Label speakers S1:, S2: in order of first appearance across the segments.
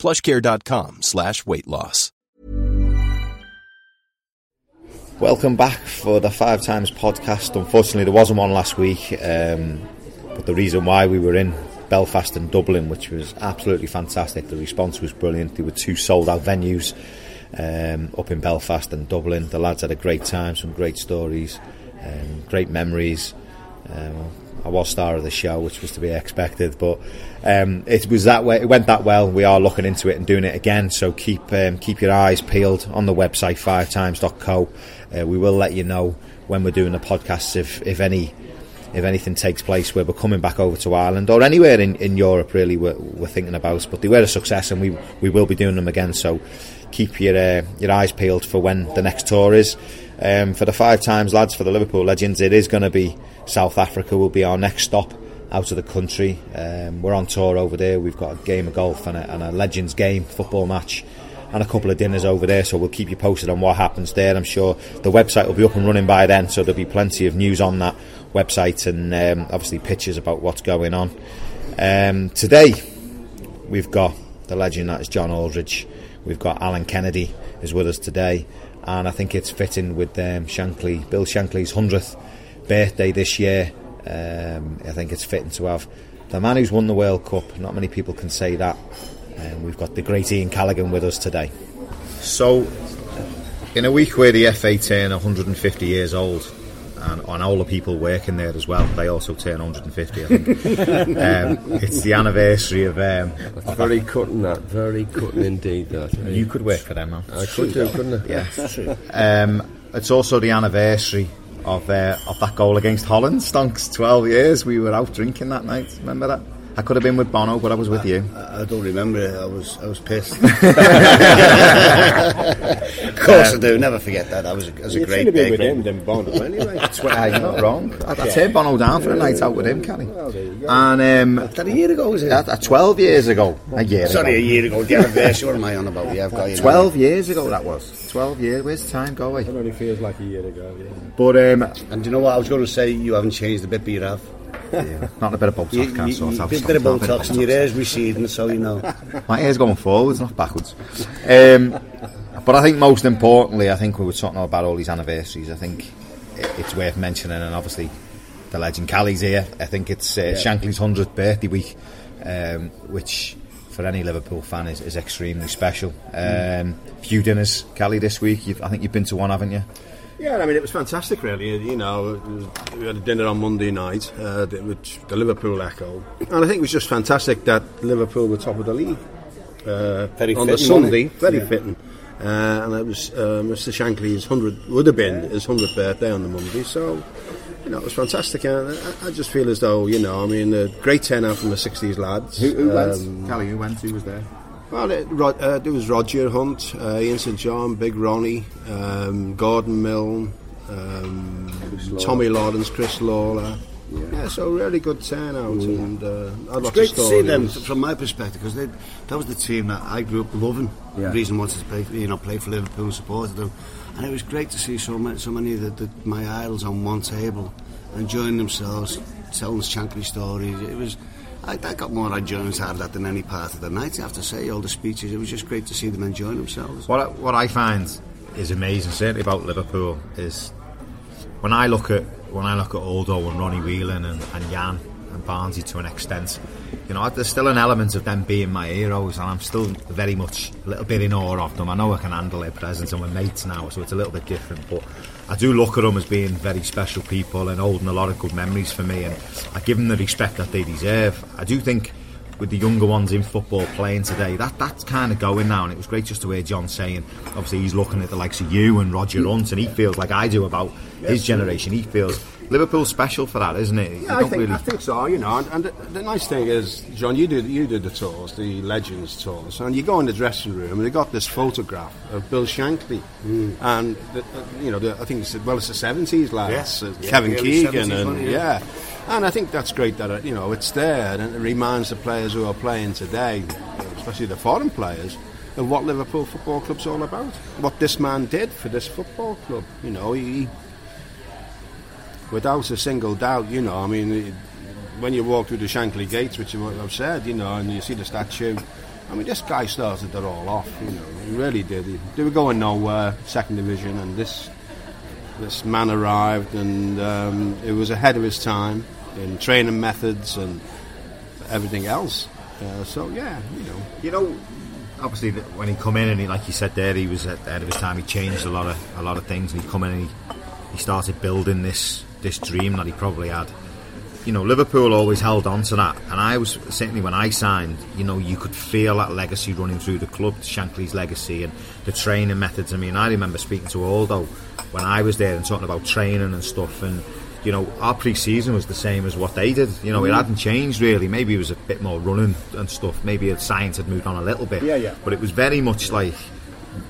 S1: plushcare.com slash weight loss.
S2: Welcome back for the Five Times podcast. Unfortunately, there wasn't one last week, um, but the reason why we were in Belfast and Dublin, which was absolutely fantastic, the response was brilliant. There were two sold out venues um, up in Belfast and Dublin. The lads had a great time, some great stories, um, great memories. Um, I was star of the show, which was to be expected, but um, it was that way. It went that well. We are looking into it and doing it again. So keep um, keep your eyes peeled on the website fivetimes.co. Uh, we will let you know when we're doing the podcasts if if any if anything takes place where we're coming back over to Ireland or anywhere in, in Europe. Really, we're, we're thinking about. But they were a success, and we we will be doing them again. So keep your uh, your eyes peeled for when the next tour is. Um, for the five times lads, for the Liverpool legends, it is going to be South Africa. Will be our next stop out of the country. Um, we're on tour over there. We've got a game of golf and a, and a legends game football match. And a couple of dinners over there, so we'll keep you posted on what happens there. I'm sure the website will be up and running by then, so there'll be plenty of news on that website and um, obviously pictures about what's going on. Um, today, we've got the legend that is John Aldridge. We've got Alan Kennedy is with us today, and I think it's fitting with um, Shankly, Bill Shankly's hundredth birthday this year. Um, I think it's fitting to have the man who's won the World Cup. Not many people can say that. And we've got the great Ian Callaghan with us today. So, in a week where the FA turn 150 years old, and, and all the people working there as well, they also turn 150, I think. um, it's the anniversary of. Um,
S3: very cutting that, very cutting indeed. That
S2: you could work for them, man.
S3: I could do, couldn't I?
S2: Yeah. um, it's also the anniversary of uh, of that goal against Holland. Stonks, 12 years. We were out drinking that night. Remember that? I could have been with Bono, but I was with you.
S4: I, I don't remember it. I was I was pissed. of course I do. Never forget that. That was a, that was a
S3: You
S4: great
S3: should have been
S4: day.
S3: with him than Bono anyway.
S2: Uh, you're not wrong. I, I turned Bono down for a night out with him, Kelly. And um,
S4: That a year ago was it?
S2: uh, 12 years ago. A year
S4: Sorry, a year ago. The anniversary. What am I on about? Yeah, I've got you. now.
S2: 12 years ago that was. 12 years. Where's time going?
S3: It only feels like a year ago. Yeah.
S2: But um,
S4: And do you know what I was going to say? You haven't changed a bit, but you have.
S2: Yeah, not a bit of Botox,
S4: You,
S2: can't
S4: you,
S2: sort
S4: you
S2: out.
S4: did a bit of Botox and your hair's receding, so you know.
S2: My hair's going forwards, not backwards. Um, but I think most importantly, I think we were talking about all these anniversaries. I think it's worth mentioning, and obviously the legend Callie's here. I think it's uh, Shankly's hundredth birthday week, um, which for any Liverpool fan is, is extremely special. Um, few dinners, Callie, this week. You've, I think you've been to one, haven't you?
S3: Yeah, I mean, it was fantastic, really. You know, was, we had a dinner on Monday night, uh, the- which the Liverpool Echo, and I think it was just fantastic that Liverpool were top of the league uh,
S4: Very
S3: on the Sunday. Very
S4: Yeah.
S3: fitting, uh, and it was uh, Mr. Shankly's hundred would have been his hundredth birthday on the Monday. So, you know, it was fantastic, and I, I just feel as though you know, I mean, a great turnout from the '60s lads. Who, who um,
S2: Callie, who went? Who was there?
S3: Well, it, uh, there was Roger Hunt, uh, Ian St John, Big Ronnie, um, Gordon Milne, um, Tommy Lawrence, Chris Lawler. Yeah. so really good turnout and uh,
S4: It's great to see them from my perspective because that was the team that I grew up loving. The reason I wanted to play, you know, play for Liverpool and supported them, and it was great to see so many, so many of the, the, my idols on one table, enjoying themselves, telling Shankly stories. It was. I, I got more enjoyment out of that than any part of the night. I have to say, all the speeches. It was just great to see them enjoying themselves.
S2: What I, what I find is amazing, certainly about Liverpool, is when I look at when I look at Aldo and Ronnie Whelan and, and Jan and Barnsley to an extent, you know, there's still an element of them being my heroes, and I'm still very much a little bit in awe of them. I know I can handle their presence, and we're mates now, so it's a little bit different. But I do look at them as being very special people and holding a lot of good memories for me, and I give them the respect that they deserve. I do think with the younger ones in football playing today, that that's kind of going now. And it was great just to hear John saying, obviously he's looking at the likes of you and Roger Hunt, and he feels like I do about his generation. He feels Liverpool's special for that, isn't it?
S3: Yeah, I think, really... I think so. You know, and, and the, the, nice thing is, John, you did you did the tours, the Legends tours, and you go in the dressing room and they got this photograph of Bill Shankly, mm. and the, you know, I think it's well, it's the seventies lads, uh, Kevin Keegan, and yeah. yeah. and I think that's great that you know it's there and it reminds the players who are playing today, especially the foreign players of what Liverpool Football Club's all about. What this man did for this football club. You know, he, without a single doubt, you know, I mean, when you walk through the Shankly gates, which I've said, you know, and you see the statue, I mean, this guy started it all off, you know, he really did. He, they were going nowhere, second division, and this this man arrived, and um, it was ahead of his time in training methods and everything else. Uh, so yeah, you know,
S2: you know, obviously when he come in and he, like you said there, he was end of his time. He changed a lot of a lot of things, and he come in and he, he started building this this dream that he probably had. You know, Liverpool always held on to that, and I was certainly when I signed. You know, you could feel that legacy running through the club, Shankly's legacy, and the training methods. I mean, I remember speaking to Aldo when I was there and talking about training and stuff, and you know, our pre-season was the same as what they did. You know, mm. it hadn't changed really. Maybe it was a bit more running and stuff. Maybe science had moved on a little bit.
S3: Yeah, yeah.
S2: But it was very much like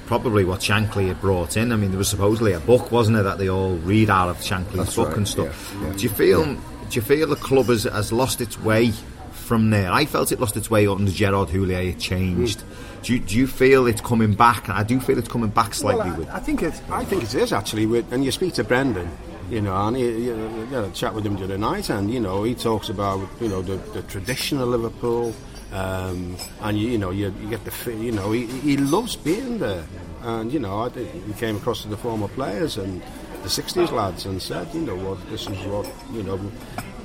S2: probably what Shankly had brought in. I mean, there was supposedly a book, wasn't it, that they all read out of Shankly's That's book right. and stuff. Yeah, yeah. Do you feel? Yeah. Do you feel the club has, has lost its way from there? I felt it lost its way under Gerard Houllier. It changed. Mm. Do you, do you feel it's coming back? I do feel it's coming back slightly.
S3: Well, I,
S2: with
S3: I think it. I think it is actually. With, and you speak to Brendan, you know, and he, you know, you know, chat with him the other night, and you know, he talks about you know the, the traditional Liverpool, um, and you, you, know, you, you get the you know, he, he loves being there, and you know, I he came across to the former players and the '60s lads and said, you know, what this is what you know,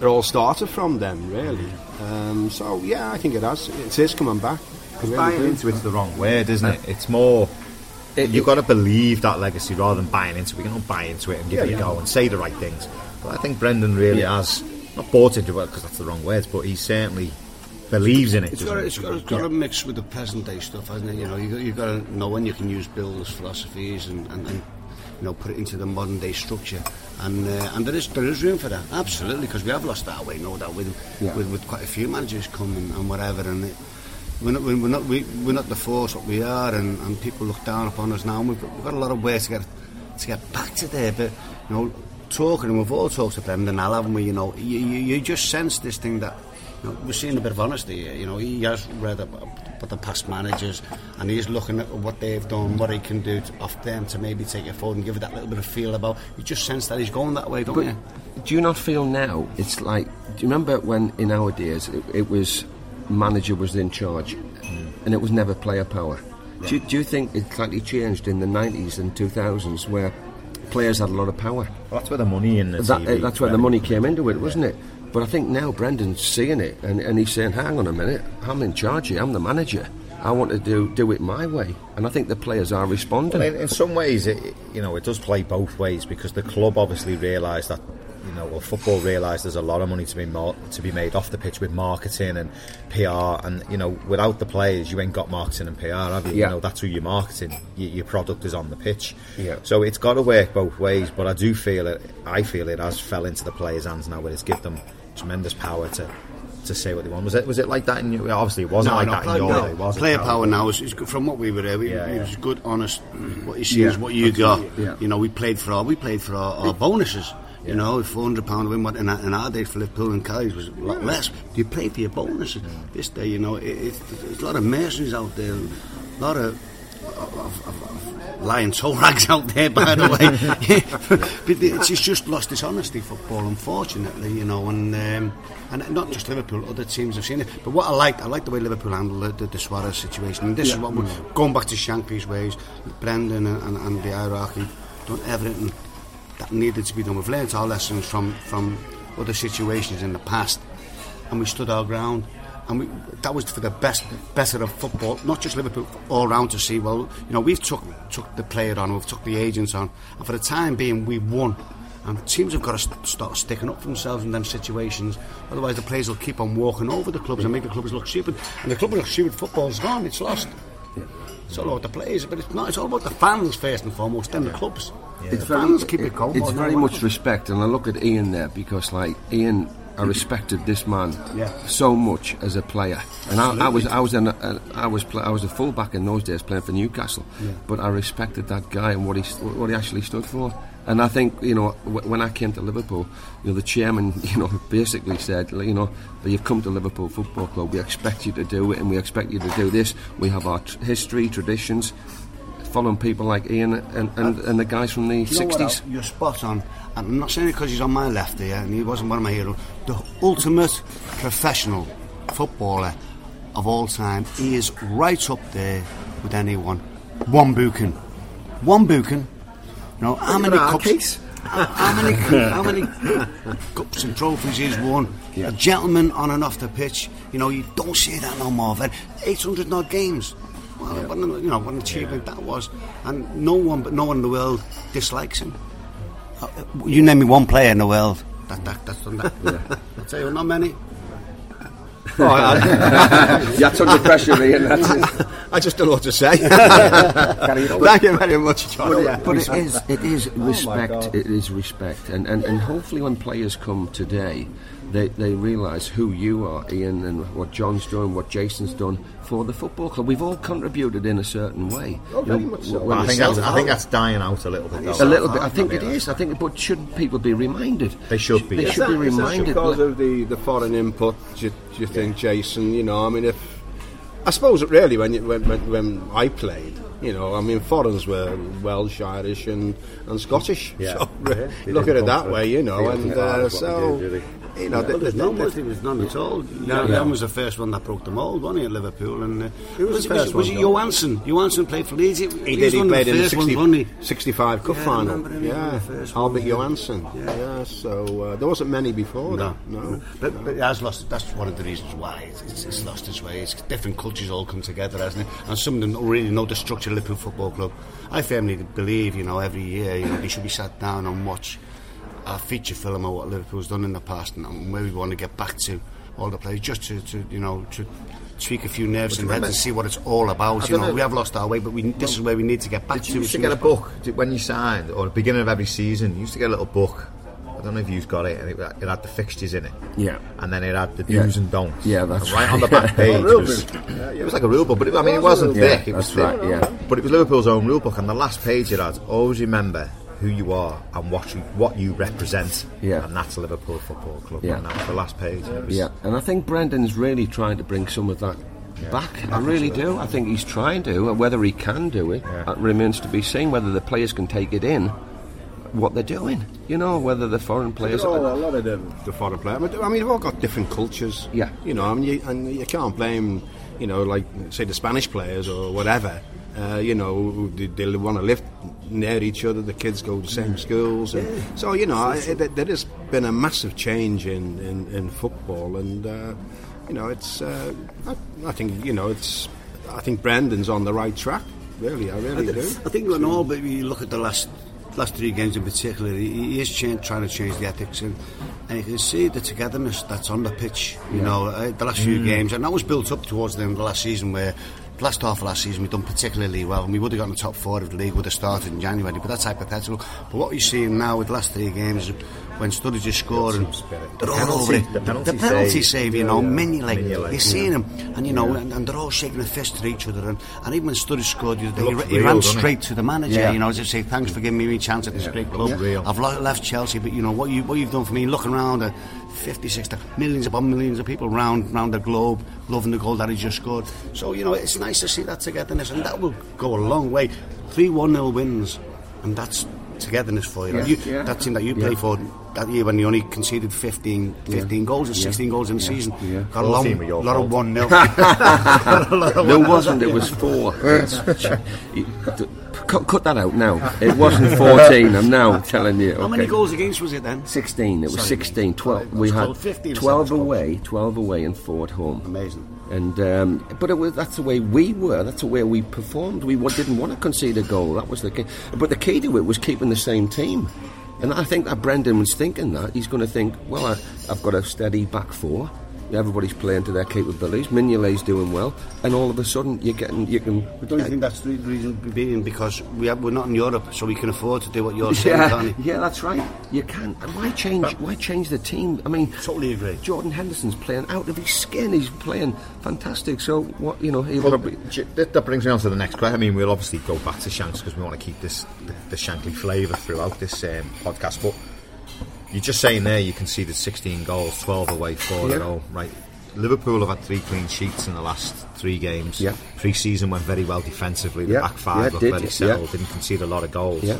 S3: it all started from them, really. Um, so yeah, I think it has. It is his coming back.
S2: Because buying into it's the wrong word, isn't it? It's more it, You've got to believe that legacy rather than buying into it. You can't buy into it and give yeah, it a yeah. go and say the right things. But I think Brendan really yeah. has not bought into it because that's the wrong words, but he certainly believes in it.
S4: It's got, it's got, it's got to mix with the present day stuff, hasn't it? You know, you you've got to know when you can use Bill's philosophies and, and, and you know put it into the modern day structure. And uh, and there is there is room for that, absolutely, because we have lost that way, no doubt, with, with with quite a few managers coming and whatever, and. It, we're not, we're not, we, we're not the force what we are, and, and people look down upon us now. And we've, we've got a lot of ways to get to get back to there, but you know, talking, and we've all talked to them, and Al, haven't we? You know, you, you, you just sense this thing that you know, we're seeing a bit of honesty. here. You know, he has read about, the past managers, and he's looking at what they've done, what he can do to, off them to maybe take it forward and give it that little bit of feel about. You just sense that he's going that way, don't but you?
S5: Do you not feel now? It's like, do you remember when in our days it, it was manager was in charge, mm. and it was never player power. Yeah. Do, you, do, you think it slightly changed in the 90s and 2000s where players had a lot of power?
S2: Well, that's where the money in the
S5: that, TV, That's where the money came into it, wasn't yeah. it? But I think now Brendan's seeing it and, and he's saying, hang on a minute, I'm in charge here, I'm the manager. I want to do do it my way, and I think the players are responding.
S2: Well, in, in, some ways, it, you know, it does play both ways because the club obviously realised that you know, well, football realised there's a lot of money to be to be made off the pitch with marketing and PR, and you know, without the players, you ain't got marketing and PR, have you? Yeah. You know, that's who you're marketing. Your, your product is on the pitch.
S5: Yeah.
S2: So it's got to work both ways. But I do feel it. I feel it has fell into the players' hands now, where it's give them tremendous power to to say what they want. Was it was it like that in your? Obviously, it wasn't no, like no, that in your no. day. Was
S4: Player power now is, is good, from what we were there. We, yeah, it was good, honest. What you see yeah. is what you got. Yeah. You know, we played for our we played for our, our bonuses. You know, four hundred pound win what in, in our day for Liverpool and Cardiff was a lot less. You play for your bonuses. Yeah. This day, you know, it, it, there's a lot of mercenaries out there, a lot of, of, of, of lying toe rags out there. By the way, but it's, it's just lost its honesty football, unfortunately. You know, and um, and not just Liverpool, other teams have seen it. But what I liked, I liked the way Liverpool handled the, the, the Suarez situation. And this yeah. is what we're going back to Shankly's ways, Brendan and, and, and the hierarchy done everything that needed to be done. We've learned our lessons from, from other situations in the past, and we stood our ground. And we, that was for the best, better of football, not just Liverpool, all round to see. Well, you know, we've took took the player on, we've took the agents on, and for the time being, we won. And teams have got to st- start sticking up for themselves in them situations. Otherwise, the players will keep on walking over the clubs and make the clubs look stupid. And the club look stupid, football's gone, it's lost. It's all about the players, but it's not. It's all about the fans first and foremost, then the clubs.
S5: It's very,
S4: Fans keep it
S5: it-
S4: going,
S5: it's very much respect, and I look at Ian there because, like Ian, I respected this man
S4: Yeah.
S5: so much as a player, and I, I was I was an, uh, I was pl- I was a fullback in those days playing for Newcastle, but I respected that guy and what he what he actually stood for. And I think you know w- when I came to Liverpool, you know the chairman you know basically said you know you've come to Liverpool Football Club, we expect you to do it, and we expect you to do this. We have our tr- history, traditions. Following people like Ian and, and, uh, and the guys from the
S4: You know
S5: 60s.
S4: You're spot on. And I'm not saying it because he's on my left here and he wasn't one of my heroes. The ultimate professional footballer of all time. He is right up there with anyone. One Buchan. One Buchan. You know, how many cups? How, how many how many cups and trophies he's won? A gentleman on and off the pitch. You know, you don't see that no more. But 800 odd games. Well, what an, you know what an achievement that was, and no one but no one in the world dislikes him. Uh, You name me one player in the world that, that that's done that. I'll tell you, not many.
S3: Oh, I,
S5: That's under pressure, Ian. That's it.
S3: I just don't know what to say. Thank you very much, John. Yeah.
S5: But it is, it is respect. it is respect, and, and and hopefully when players come today, they they realise who you are, Ian, and what John's done, what Jason's done for the football club. We've all contributed in a certain way.
S3: Oh,
S5: You know,
S3: much so.
S5: when
S2: I think that's, I think that's dying out a little bit. though.
S5: a little bit. I think it is. I think, but should people be reminded?
S2: They should be,
S5: They
S2: yeah.
S5: should be
S3: Is that- is that
S5: reminded.
S3: because of the, the foreign input. Do you, do you think, Jason? You know, I mean, if I suppose it really when, you, when when when I played, you know, I mean, foreigners were Welsh, Irish, and, and Scottish.
S2: Yeah.
S3: So,
S2: Yeah.
S3: Look at it that way, you know,
S2: fields
S3: and
S2: and
S3: uh, so
S2: did, did
S3: you know,
S4: Well,
S3: the,
S4: there's
S3: the,
S4: no
S3: the,
S4: much. There was none at all.
S3: No,
S4: Jan
S3: no.
S4: was the first one that broke the mould, wasn't he, at Liverpool? And uh,
S3: Who was
S4: was,
S3: the
S4: was,
S3: first
S4: was
S3: one,
S4: it
S3: John?
S4: Johanneson? Johanneson played for Leeds. He,
S3: He
S4: was
S3: did. He played
S4: the
S3: in the 60,
S4: wasn't
S3: 65 Cup
S4: Yeah, I
S3: final.
S4: remember him, he was
S3: Yeah, Albert
S4: one.
S3: Johanneson.
S4: Yeah.
S3: Yeah. so uh, there wasn't many before
S4: No,
S3: that. No,
S4: But, but it has lost. That's one of the reasons why it's, it's, it's lost its way. It's different cultures all come together, hasn't it? And some of them really know the structure of Liverpool Football Club. I firmly believe, you know, every year, you know, they should be sat down and watch a feature film of what Liverpool's done in the past and, and where we want to get back to all the players, just to, to you know, to tweak a few nerves and their head to see what it's all about.
S2: I
S4: You know,
S2: know.
S4: we have lost our way, but we, this is where we need to get back to.
S2: you used to get a book when you signed, or the beginning of every season? You used to get a little book. I don't know if you've got it, and it, it had the fixtures in it.
S5: Yeah.
S2: And then it had the
S5: Yeah.
S2: do's and don'ts.
S5: Yeah, that's
S2: And right on the back page. was, it was like a rule book, but it, I mean, it wasn't
S5: Yeah,
S2: thick. It was
S5: that's
S2: thin.
S5: right, yeah.
S2: But it was Liverpool's own rule book, and the last page it had always remember who you are and what you what you represent.
S5: Yeah.
S2: And that's Liverpool Football Club.
S5: Yeah.
S2: And that was the last page. and was-
S5: Yeah, and I think Brendan's really trying to bring some of that back. I really do. I think he's trying to. Whether he can do it
S2: Yeah.
S5: remains to be seen. Whether the players can take it in, what they're doing. You know, whether the foreign players.
S3: Oh, a lot of the, the foreign players. I mean, I mean, they've all got different cultures.
S5: Yeah.
S3: You know, I mean, you, and you can't blame, you know, like say the Spanish players or whatever. Uh, you know, they, they want to live near each other. The kids go to the same schools, and so you know, I, it, there has been a massive change in in, in football, and uh, you know, it's. Uh, I, I think you know, it's. I think Brendan's on the right track. Really, I really
S4: I,
S3: do.
S4: I think in all, but you look at the last last three games in particular, he, he is trying to change the ethics, and, and you can see the togetherness that's on the pitch. You know, uh, the last few games, and that was built up towards the end of the last season, where last half of last season we've done particularly well, and we would have gotten the top four of the league would have started in January, but that's hypothetical. But what you're seeing now with the last three games, when Sturridge scored, and they're all
S2: penalty-
S4: over it.
S2: the penalty
S4: the penalty
S2: save.
S4: save, you know,
S2: Yeah, yeah.
S4: Mignolet,
S2: Mignolet,
S4: you're seeing him, and you know, and, and they're all shaking their fists at each other, and, and even when Sturridge scored, the he, he
S2: real,
S4: ran
S2: doesn't it?
S4: straight to the manager,
S5: Yeah.
S4: you know, as if say, thanks for giving me a chance at this great club. I've left Chelsea, but you know, what, you, what you've done for me, looking around at 50, 60, millions upon millions of people round, round the globe, loving the goal that he just scored. So, you know, it's nice to see that togetherness, and that will go a long way. 3 1 0 wins, and that's togetherness for you.
S5: Yeah.
S4: you
S5: Yeah.
S4: That team that you
S5: Yeah.
S4: for that year when you only conceded 15, 15 goals or 16 goals in the season,
S5: Yeah.
S4: got a long,
S2: 14 were your
S4: lot of 1 0.
S5: There wasn't. It was four. Cut, cut that out now. It wasn't 14. I'm now telling you.
S4: How many goals against was it then?
S5: 16. It was
S4: Sorry,
S5: 16. 12.
S4: It
S5: We had
S4: 15
S5: 12 away, 12 away, and four at home.
S4: Amazing.
S5: And um, but it was that's the way we were. That's the way we performed. We didn't want to concede a goal. That was the key. But the key to it was keeping the same team. And I think that Brendan was thinking that he's going to think, well, I, I've got a steady back four. Everybody's playing to their capabilities. Mignolet's doing well, and all of a sudden you're getting you can.
S4: But don't you think that's the reason we'd being because we have, we're not in Europe, so we can afford to do what you're saying,
S5: Yeah,
S4: can't we?
S5: yeah, that's right. You can. And why change? Why change the team? I mean,
S4: Totally agree.
S5: Jordan Henderson's playing out of his skin. He's playing fantastic. So what you know, he'll
S2: Well,
S5: probably.
S2: j- that, that brings me on to the next question. I mean, we'll obviously go back to Shanks because we want to keep this the, the Shankly flavour throughout this um, podcast. But you're just saying there you conceded 16 goals, 12 away, four
S5: Yeah.
S2: at home, right? Liverpool have had three clean sheets in the last three games.
S5: Yeah.
S2: Pre-season went very well defensively. The
S5: Yeah,
S2: back five
S5: yeah,
S2: looked
S5: did,
S2: very
S5: yeah.
S2: settled. Didn't concede a lot of goals.
S5: Yeah.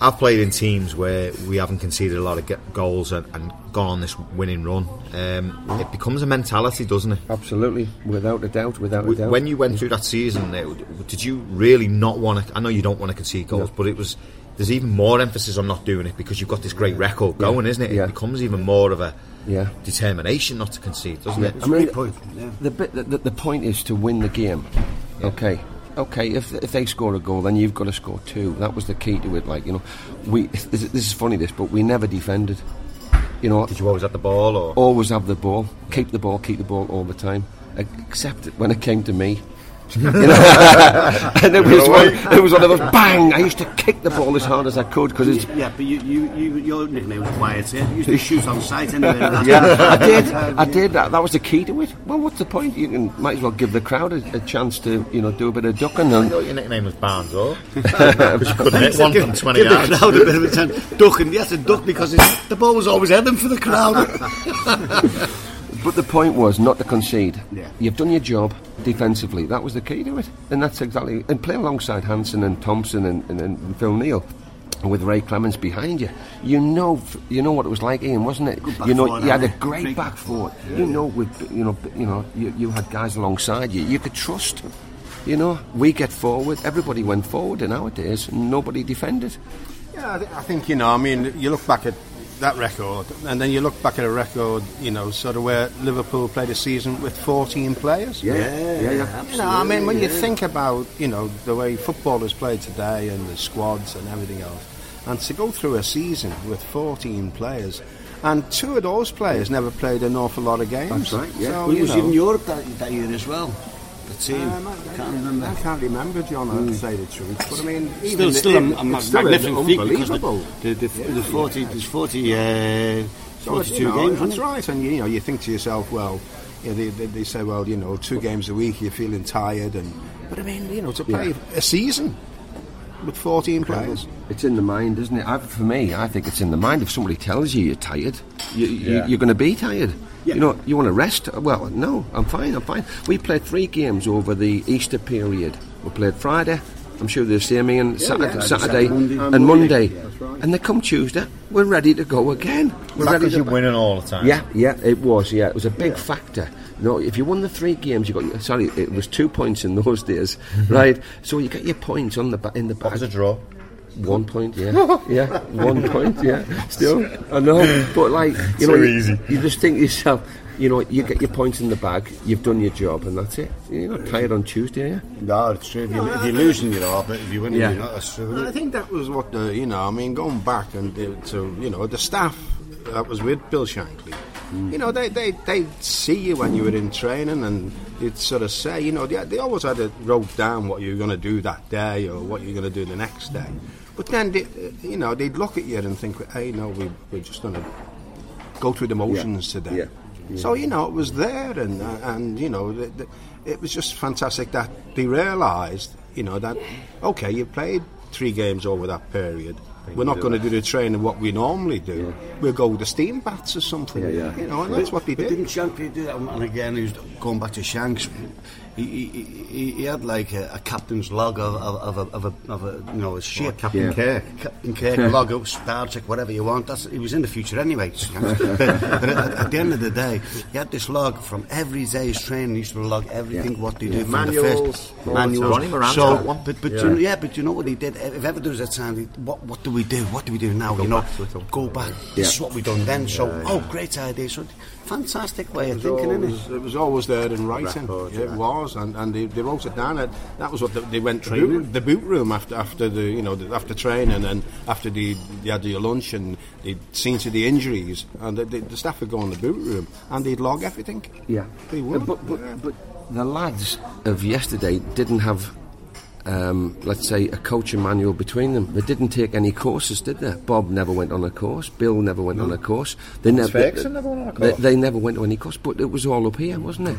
S2: I've played in teams where we haven't conceded a lot of goals and, and gone on this winning run. Um, it becomes a mentality, doesn't it?
S5: Absolutely, without a doubt, without a doubt.
S2: When you went through that season, uh, did you really not want to? I know you don't want to concede goals, but it was. There's even more emphasis on not doing it because you've got this great record going, isn't it?
S5: Yeah.
S2: It becomes even more of a
S5: Yeah.
S2: determination not to concede, doesn't it?
S5: I mean,
S4: Great point, yeah.
S5: the, bit, the, the, the point is to win the game. Okay. Okay, if, if they score a goal, then you've got to score two. That was the key to it. Like you know, we this, this is funny this, but we never defended. You know,
S2: Did you always have the ball, or
S5: always have the ball, keep the ball, keep the ball all the time. Except when it came to me. You know? and it was, one, it was one of those bang. I used to kick the ball as hard as I could because it's
S4: Yeah, but you, you, you, your nickname was Wyatt, yeah? You used to shoot on sight anyway.
S5: yeah, I did. I did. That, that was the key to it. Well, what's the point? You can might as well give the crowd a, a chance to, you know, do a bit of ducking.
S2: I thought your nickname was Barnes, or because you couldn't hit one from 20
S4: Give the
S2: yards.
S4: crowd a bit of a chance. Ducking, you had to duck because it's, the ball was always heading for the crowd.
S5: but the point was not to concede.
S4: Yeah.
S5: You've done your job defensively. That was the key to it, and that's exactly. And playing alongside Hansen and Thompson and, and, and Phil Neal. With Ray Clemens behind you, you know, you know what it was like, Ian, wasn't it? You know,
S4: four,
S5: you had a great
S4: Great
S5: back four. You know, with you know, you know, you, you had guys alongside you. You could trust. You know, we get forward. Everybody went forward in our days, nobody defended.
S3: Yeah, I, th- I think you know. I mean, you look back at that record, and then you look back at a record, you know, sort of where Liverpool played a season with 14 players.
S5: yeah, yeah.
S3: yeah You know, I mean, when you think about you know the way football is played today and the squads and everything else, and to go through a season with 14 players, and two of those players never played an awful lot of games.
S5: That's right, yeah.
S3: So,
S4: we
S3: you
S4: was
S3: know,
S4: in Europe that, that year as well. The team.
S3: Um, I,
S4: can't remember.
S3: I can't remember, John. I'll say the truth, but I mean,
S4: Still,
S3: even
S4: still
S3: it-
S4: a, a
S3: it's still
S4: magnificent feat because
S3: unbelievable.
S4: the, the, the, the 40, there's 40, uh,
S3: So,
S4: 42
S3: you know,
S4: games.
S3: That's right, and you know, you think to yourself, well, you know, they, they, they say, well, you know, two games a week, you're feeling tired, and but I mean, you know, to play a season with 14 players.
S5: It's in the mind, isn't it? I, for me, I think it's in the mind. If somebody tells you you're tired, you, you,
S2: Yeah.
S5: you're going to be tired.
S4: Yeah.
S5: You know, you want to rest? Well, no, I'm fine, I'm fine. We played three games over the Easter period. We played Friday, I'm sure they're the same, Ian, Saturday,
S4: yeah.
S5: Saturday
S4: Monday.
S5: and Monday. And they come Tuesday, we're ready to go again. We're ready
S2: because
S5: to
S2: you're winning all the time?
S5: Yeah, yeah, it was. Yeah, it was a big factor. No, if you won the three games, you got. Sorry, it was two points in those days, mm-hmm. right? So you get your points on the ba- in the
S2: What
S5: back.
S2: was a draw?
S5: One point, yeah, yeah, one point, yeah. Still, I know, but like you know,
S2: Too
S5: you, you just think to yourself, you know, you get your points in the bag, you've done your job, and that's it. You're not tired on Tuesday, are you?
S4: No, it's true. If, you, if you're losing, you're. But if you win,
S5: Yeah.
S4: you're not. That's true.
S3: I think that was what the, you know, I mean, going back and uh, to, you know, the staff that was with Bill Shankly, you know, they, they, they'd see you when you were in training and they'd sort of say, you know, they, they always had it wrote down what you were going to do that day or what you're going to do the next day. But then, they, uh, you know, they'd look at you and think, hey, no, we, we're just going to go through the motions today.
S5: Yeah.
S3: So you know it was there, and uh, and you know the, it was just fantastic that they realised, you know, that okay, you played three games over that period. We're not going to do the training what we normally do. We'll go with the steam bats or something.
S5: Yeah, yeah.
S3: You know, and that's what they did.
S4: didn't Shankly do that? And again, he was going back to Shanks. He, he, he, he had like a, a captain's log of, of, of, a, of, a, of a, you know, a ship.
S2: Captain
S5: Yeah.
S2: Kirk.
S4: Captain Kirk, log up, Star Trek, whatever you want. That's, he was in the future anyway. But but at, at the end of the day, he had this log from every day's training. He used to log everything what they do from
S2: Manuals,
S4: the first
S2: all the. Ronnie Moran's
S4: So,
S2: got one.
S4: but but
S2: Yeah.
S4: You know, yeah, but you know what he did? If ever there was a time, what what do we we do? What do we do now?
S2: Go
S4: you know,
S2: back
S4: go back. This is what we done then. So, oh, great idea. So, fantastic way of thinking,
S3: always,
S4: isn't
S3: it It was always there in writing.
S2: Record,
S3: Yeah, It was, and, and they, they wrote it down. That, that was what the, they went the boot, the boot room after after the you know the, after training and after the they had their lunch and they'd seen to the injuries and the, the, the staff would go in the boot room and they'd log everything.
S5: Yeah.
S3: They would.
S5: Uh, But, but,
S3: yeah.
S5: but the lads of yesterday didn't have, um, let's say, a coaching manual between them. They didn't take any courses, did they? Bob never went on a course. Bill never went on a course. They never.
S2: Ferguson never went on a course.
S5: they never went to any course, but it was all up here, wasn't it?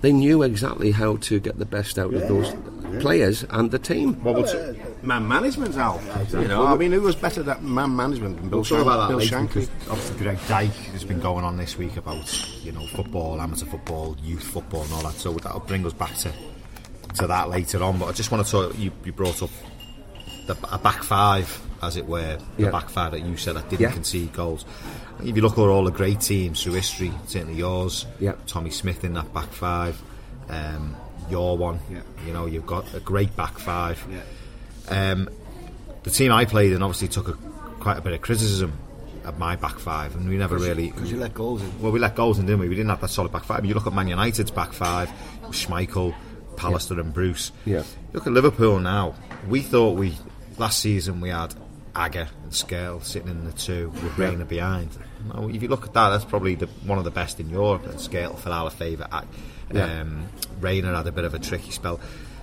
S5: They knew exactly how to get the best out of those players and the team.
S3: Well, uh, man management's out. You know, I mean, who was better at man management than Bill,
S2: We'll
S3: Shank-
S2: about that
S3: Bill
S2: later
S3: Shankly?
S2: obviously Greg Dyke has been going on this week about you know football, amateur football, youth football, and all that. So that'll bring us back to to that later on. But I just want to talk. You, you brought up the a back five, as it were, the
S5: Yeah.
S2: back five that you said that didn't
S5: Yeah.
S2: concede goals. If you look at all the great teams through history, certainly yours,
S5: Yeah.
S2: Tommy Smith in that back five, um, your one,
S4: Yeah.
S2: you know, you've got a great back five.
S4: Yeah.
S2: Um, the team I played in obviously took a, quite a bit of criticism of my back five, and we never really.
S4: Because you let goals in.
S2: Well, we let goals in, didn't we? We didn't have that solid back five. But you look at Man United's back five, Schmeichel, Pallister, and Bruce.
S5: Yeah.
S2: Look at Liverpool now. We thought we last season we had Agger and Skrtel sitting in the two with Reina behind. Now, if you look at that, that's probably the, one of the best in Europe. And Skrtel fell out of favour. Um,
S5: Yeah.
S2: Reina had a bit of a tricky spell.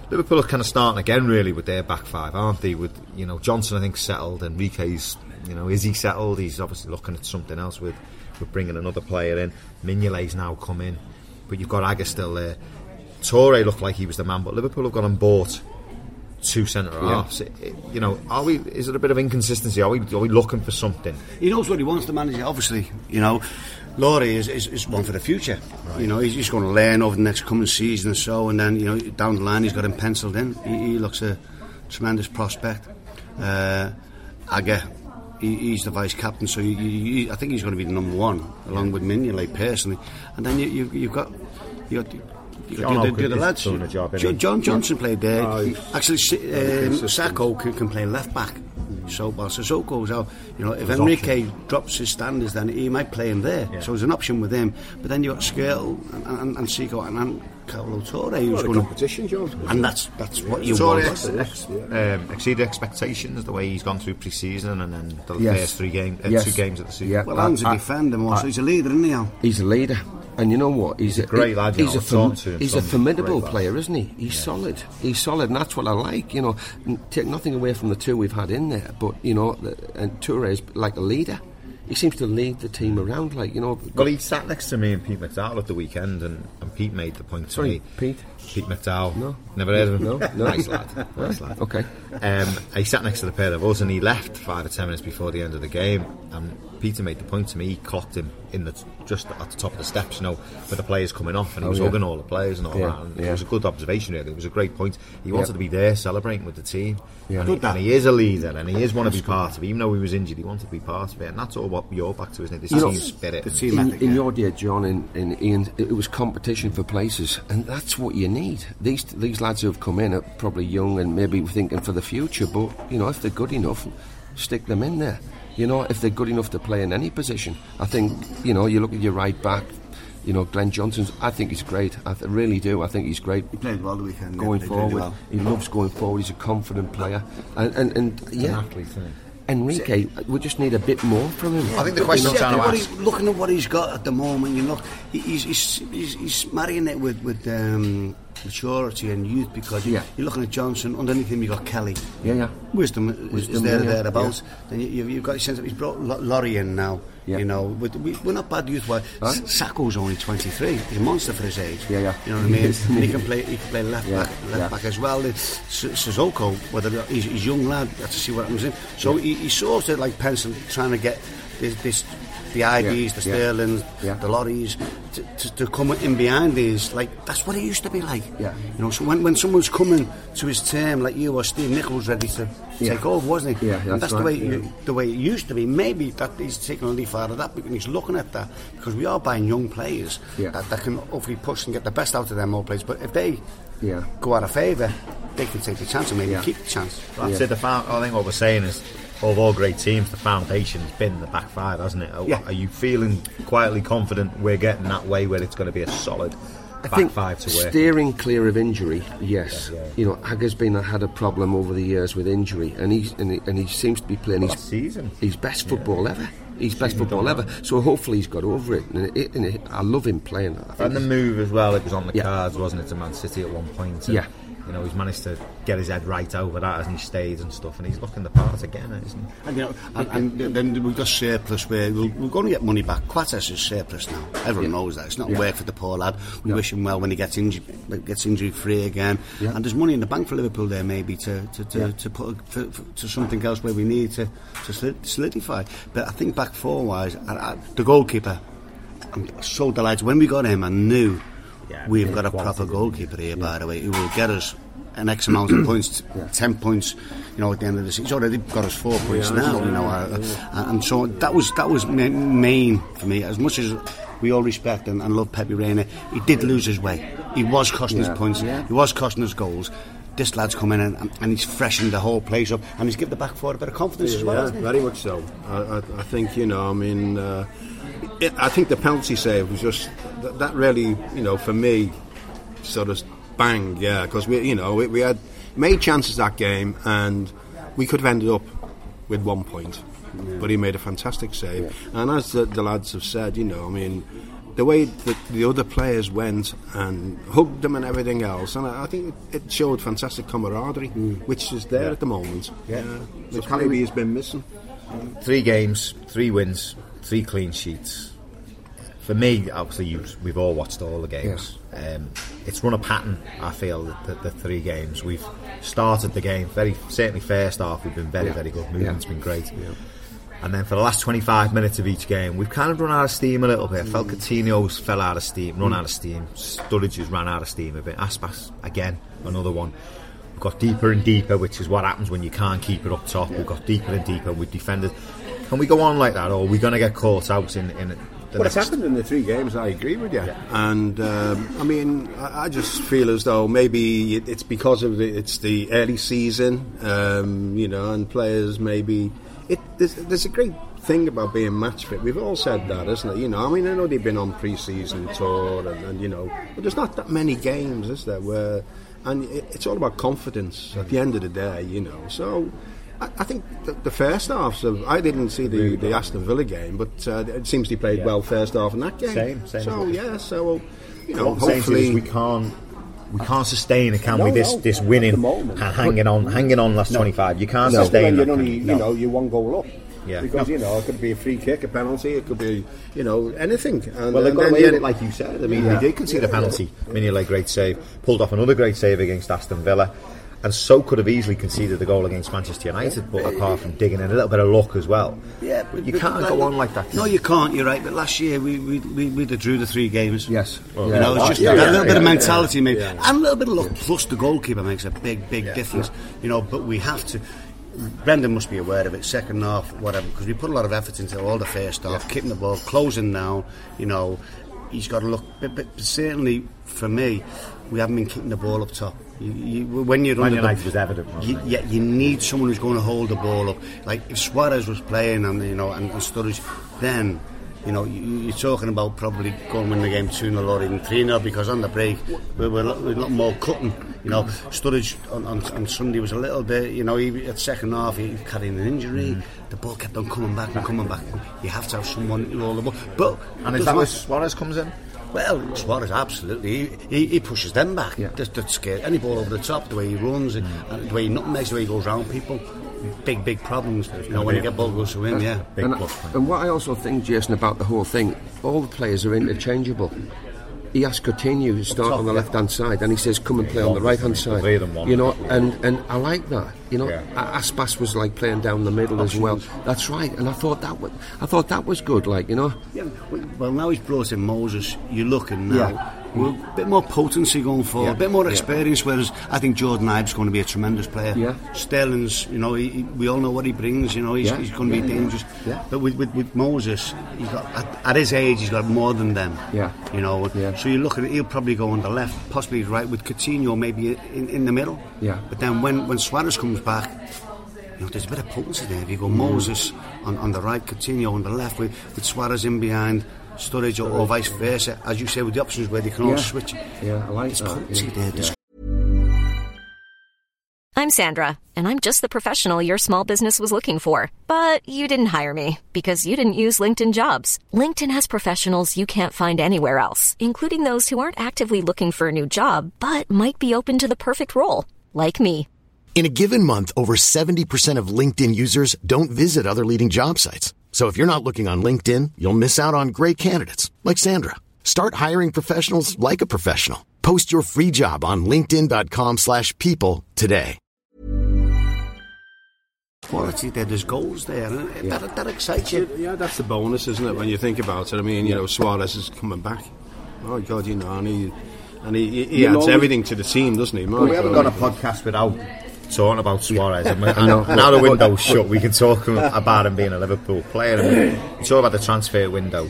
S2: Liverpool are kind of starting again, really, with their back five, aren't they? With you know Johnson, I think settled. Enrique's, you know, is he settled? He's obviously looking at something else with with bringing another player in. Mignolet's now come in, but you've got Agger still there. Toure looked like he was the man, but Liverpool have gone and bought two centre halves. It- You know, are we? Is it a bit of inconsistency? Are we? Are we looking for something?
S4: He knows what he wants to manage. Obviously, you know, Ilori is, is, is one for the future. You know, he's, he's going to learn over the next coming season or so, and then you know down the line he's got him penciled in. He, he looks a tremendous prospect. Uh, Agger, he, he's the vice captain, so you, you, you- I think he's going to be the number one, along with Mignolet personally. And then you, you, you've got you got. You
S2: John
S4: got the,
S2: Oaken
S4: the, the lads.
S2: doing a job, isn't
S4: Jo-
S2: he?
S4: John Johnson played there.
S3: Oh,
S4: Actually, Si- um, Sakho can, can play left back. So while Cissokho's out, you know, if Enrique drops his standards, then he might play him there. So there's an option with him. But then you've got Skrtel and, and, and Sakho and, and Kolo Toure who's
S3: What a
S4: going to.
S3: competition, John.
S4: And that's that's what you
S2: Toure
S4: want.
S2: ex- ex- um, exceeded expectations the way he's gone through pre-season and then the
S5: Yes.
S2: first three games, uh,
S5: Yes.
S2: two games of the season.
S5: Yeah.
S4: Well, Anne's a defender more, so he's a leader, isn't he, Al?
S5: He's a leader, and you know what? He's,
S2: a great lad,
S5: He's a
S2: I've talked to him,
S5: he's a formidable player, isn't he? He's solid. He's solid, and that's what I like. You know, take nothing away from the two we've had in there, but you know, the, and Toure is like a leader. He seems to lead the team around, like you know.
S2: Well, he sat next to me and Pete McDowell at the weekend, and, and Pete made the point to
S5: Sorry,
S2: me.
S5: Pete?
S2: Pete McDowell.
S5: No.
S2: Never heard of him?
S5: No, no.
S2: Nice lad. Nice lad.
S5: Okay.
S2: Um, he sat next to the pair of us, and he left five or ten minutes before the end of the game. And Peter made the point to me. He clocked him in the just at the top of the steps, you know, with the players coming off, and he
S5: Oh,
S2: was
S5: yeah.
S2: hugging all the players and all
S5: Yeah,
S2: that. And
S5: yeah.
S2: It was a good observation, really. It was a great point. He wanted
S5: Yeah.
S2: to be there, celebrating with the team.
S5: Yeah.
S2: And, he, and he is a leader, and he is want to be part of it. Even though he was injured, he wanted to be part of it, and that's all what you're back to, isn't it? This
S5: You know,
S2: team spirit.
S4: the team-
S5: in,
S4: ethic,
S5: in your day, John and, and Ian, it was competition for places, and that's what you need. These these lads who have come in are probably young and maybe thinking for the future, but you know, if they're good enough, stick them in there. You know, if they're good enough to play in any position, I think you know. You look at your right back. You know, Glenn Johnson's. I think he's great. I th- really do. I think he's great.
S4: He played well the weekend.
S5: Going
S4: played really
S5: forward,
S4: well.
S5: he loves going forward. He's a confident player, and and, and yeah,
S2: athlete.
S5: Enrique, we just need a bit more from him.
S2: I think the question I'm
S4: Yeah,
S2: trying to
S4: what
S2: ask.
S4: he- looking at what he's got at the moment, you know, he's, he's, he's, he's marrying it with, with um, maturity and youth because you,
S5: Yeah.
S4: you're looking at Johnson, underneath him you've got Kelly.
S5: Yeah, yeah.
S4: Wisdom, is- is
S5: Wisdom,
S4: there,
S5: yeah, yeah.
S4: Then you, you've, you've got a sense that he's brought Ilori in now.
S5: Yeah.
S4: You know, with, we, we're not bad youth. Well,
S5: Right.
S4: Sakho's only 23. He's a monster for his age.
S5: Yeah, yeah.
S4: You know what I mean? and he can play. He can play left back, left back as well. S- Sissoko, whether he's, he's young lad, you have to see what happens in. So he, he's sort of like pencil trying to get this, this the IDs, the
S5: yeah.
S4: Sterlings,
S5: Yeah.
S4: the lorries, to, to, to come in behind these. Like that's what it used to be like.
S5: Yeah.
S4: You know, so when, when someone's coming to his term, like you or Steve Nicol, ready to
S5: Yeah.
S4: take over, wasn't he?
S5: Yeah,
S4: And
S5: that's
S4: that's the
S5: right,
S4: way
S5: yeah.
S4: you, the way it used to be. Maybe that he's taking a leaf out of that, and he's looking at that because we are buying young players
S5: Yeah.
S4: that, that can hopefully push and get the best out of them old players. But if they
S5: Yeah.
S4: go out of favour, they can take the chance and maybe
S5: Yeah.
S4: keep the chance.
S2: That's
S5: Yeah.
S2: it. The fa- I think what we're saying is of all great teams, the foundation's been the back five, hasn't it? Are,
S5: Yeah.
S2: are you feeling quietly confident we're getting that way where it's going to be a solid
S5: I
S2: back
S5: think
S2: five to work?
S5: steering clear of injury, yes.
S2: Yeah, yeah.
S5: You know, Agger's been uh, had a problem over the years with injury, and he's and he, and he seems to be playing
S2: Last
S5: his
S2: season.
S5: his best football ever. He's best football ever. So hopefully he's got over it. And, it, and it, I love him playing. I think
S2: And the move as well, it was on the
S5: Yeah.
S2: cards, wasn't it, to Man City at one point? And,
S5: Yeah.
S2: You know, he's managed to get his head right over that, hasn't he, stayed and stuff, and he's looking the part again, isn't he?
S4: And, you know, and, and then we've got surplus where we'll, we're going to get money back. Coates is surplus now. Everyone knows that. It's not work for the poor lad. We wish him well when he gets injured, gets injury free again.
S5: Yeah.
S4: And there's money in the bank for Liverpool there maybe to to, to,
S5: Yeah.
S4: to put for, for, to something else where we need to to solidify. But I think back four wise, the goalkeeper. I'm so delighted when we got him. I knew
S2: Yeah,
S4: we've got a proper goalkeeper here, by the way, who will get us an X amount of points, ten points. You know, at the end of the season, he's already got us four points now. You know, uh, uh, and so that was that was ma- main for me. As much as we all respect and, and love Pepe Reina, he did lose his way. He was costing
S5: Yeah.
S4: us points.
S5: Yeah.
S4: He was costing us goals. This lad's come in and, and, he's freshened the whole place up, and he's given the back four a bit of confidence as well.
S3: Yeah, very much so. I, I, I think you know. I mean, uh, it, I think the penalty save was just that, that really, you know, for me, sort of bang, yeah, because we, you know, we, we had made chances that game, and we could have ended up with one point, but he made a fantastic save. And as the, the lads have said, you know, I mean. The way that the other players went and hugged them and everything else, and I, I think it, it showed fantastic camaraderie, mm. which is there at the moment. Yeah, which
S2: Callum-
S3: maybe has been missing.
S2: Three games, three wins, three clean sheets. For me, obviously, you, we've all watched all the games. Um, it's run a pattern. I feel the, the, the three games we've started the game very certainly first half. We've been very very good. Movement's been great. And then for the last 25 minutes of each game, we've kind of run out of steam a little bit. I felt Coutinho's fell out of steam, run out of steam. Sturridge has ran out of steam a bit. Aspas, again, another one. We've got deeper and deeper, which is what happens when you can't keep it up top. We've got deeper and deeper. We've defended. Can we go on like that, or are we going to get caught out in, in the
S3: Well, it's happened in the three games. I agree with you. And um, I mean, I, I just feel as though maybe it, it's because of the, it's the early season, um, you know, and players maybe it. There's, there's a great thing about being match fit. We've all said that, isn't it? You know, I mean, I know they've been on pre-season tour, and, and you know, but there's not that many games, is there? Where and it, it's all about confidence at the end of the day, you know. So. I I think the, the first half. of I didn't see the, the Aston Villa game, but uh, it seems they played well first half in that game.
S2: Same, same
S3: So yeah, so you know,
S2: What I'm saying to you
S3: hopefully
S2: we can't we can't sustain it, can we? This
S3: no,
S2: this winning
S3: moment.
S2: and hanging on, hanging on last 25. You can't
S3: No,
S2: sustain
S3: you're only,
S2: you?
S3: know, you're one goal up.
S2: Yeah.
S3: Because
S2: No.
S3: you know it could be a free kick, a penalty, it could be you know anything. And,
S2: Well, they got away with it, like you said. I mean,
S3: Yeah.
S2: they did concede a penalty. Mignolet, great save. Pulled off another great save against Aston Villa. And so could have easily conceded the goal against Manchester United, but apart from digging in a little bit of luck as well.
S4: Yeah,
S2: but you can't go on like that.
S4: No, you can't. You're right. But last year we we we, we drew the three games.
S5: Yes.
S4: You
S5: Yeah.
S4: know, it's just
S3: Yeah,
S4: a
S3: yeah,
S4: little bit of
S3: yeah,
S4: mentality, maybe,
S3: yeah.
S4: and a little bit of luck. Plus, the goalkeeper makes a big, big difference. You know, but we have to. Brendan must be aware of it. Second half, whatever, because we put a lot of effort into all the first half, keeping the ball, closing down. You know, he's got to look. But, but certainly for me, we haven't been kicking the ball up top. You, you, when you're
S2: Man
S4: the-
S2: United was evident,
S4: you, yeah, you need someone who's going to hold the ball up. Like if Suarez was playing and you know and, and Sturridge, then you know you, you're talking about probably going to win the game two 0 or even three 0 because on the break we were, a lot- we're a lot more cutting. You know, Sturridge on, on, on Sunday was a little bit. You know, he, at second half he carrying an injury.
S2: Mm.
S4: The ball kept on coming back and coming back. You have to have someone who hold the ball. But
S2: And is that where. Suarez comes in?
S4: Well, Suarez absolutely. He, he, he pushes them back.
S5: Yeah.
S4: That's, that's scary. Any ball over the top, the way he runs, and, and the way he nutmegs, the way he goes round people, big, big problems. You know, when you get ball goes to him, yeah.
S2: Big
S5: and,
S2: plus point.
S5: and what I also think, Jason, about the whole thing, all the players are interchangeable. He asks Coutinho to start on the left hand side, and he says, "Come and play on the right hand side."
S2: three of them want
S5: You know, and, and I like that. You know,
S2: Yeah.
S5: Aspas was like playing down the middle as well. That's right, and I thought that was, I thought that was good. Like you know,
S4: yeah. Well, now he's brought in Moses. You're looking now.
S5: Yeah.
S4: Well, a bit more potency going forward,
S5: Yeah.
S4: a bit more
S5: Yeah.
S4: experience. Whereas I think Jordan Ibe's going to be a tremendous player.
S5: Yeah.
S4: Sterling's, you know, he, we all know what he brings. You know, he's,
S5: Yeah.
S4: he's going to
S5: Yeah,
S4: be dangerous.
S5: Yeah.
S4: But with, with, with Moses, he's got at, at his age, he's got more than them.
S5: Yeah.
S4: You know,
S5: Yeah.
S4: so you look at it, he'll probably go on the left, possibly right with Coutinho maybe in, in the middle.
S5: Yeah.
S4: But then when, when Suarez comes back, you know, there's a bit of potency there. If you go mm. Moses on, on the right, Coutinho on the left, with, with Suarez in behind, Sturridge or, or vice versa, as you say, with the options where they can all
S5: Yeah.
S4: switch.
S5: Yeah, I like
S4: There's
S5: that. Yeah.
S4: there. There's
S6: I'm Sandra, and I'm just the professional your small business was looking for. But you didn't hire me because you didn't use LinkedIn jobs. LinkedIn has professionals you can't find anywhere else, including those who aren't actively looking for a new job but might be open to the perfect role, like me.
S7: In a given month, over 70% of LinkedIn users don't visit other leading job sites. So if you're not looking on LinkedIn, you'll miss out on great candidates like Sandra. Start hiring professionals like a professional. Post your free job on linkedin.com/people slash people today.
S4: quality there. There's goals there. And it- that, that excites you.
S3: Yeah, that's the bonus, isn't it? When you think about it, I mean, you know, Suarez is coming back. Oh God, you know, and he and he, he, he adds
S2: always-
S3: everything to the team, doesn't he? My
S2: we haven't got a podcast without talking about Suarez. And, and now the window's shut, we can talk about him being a Liverpool player. And we talk about the transfer window.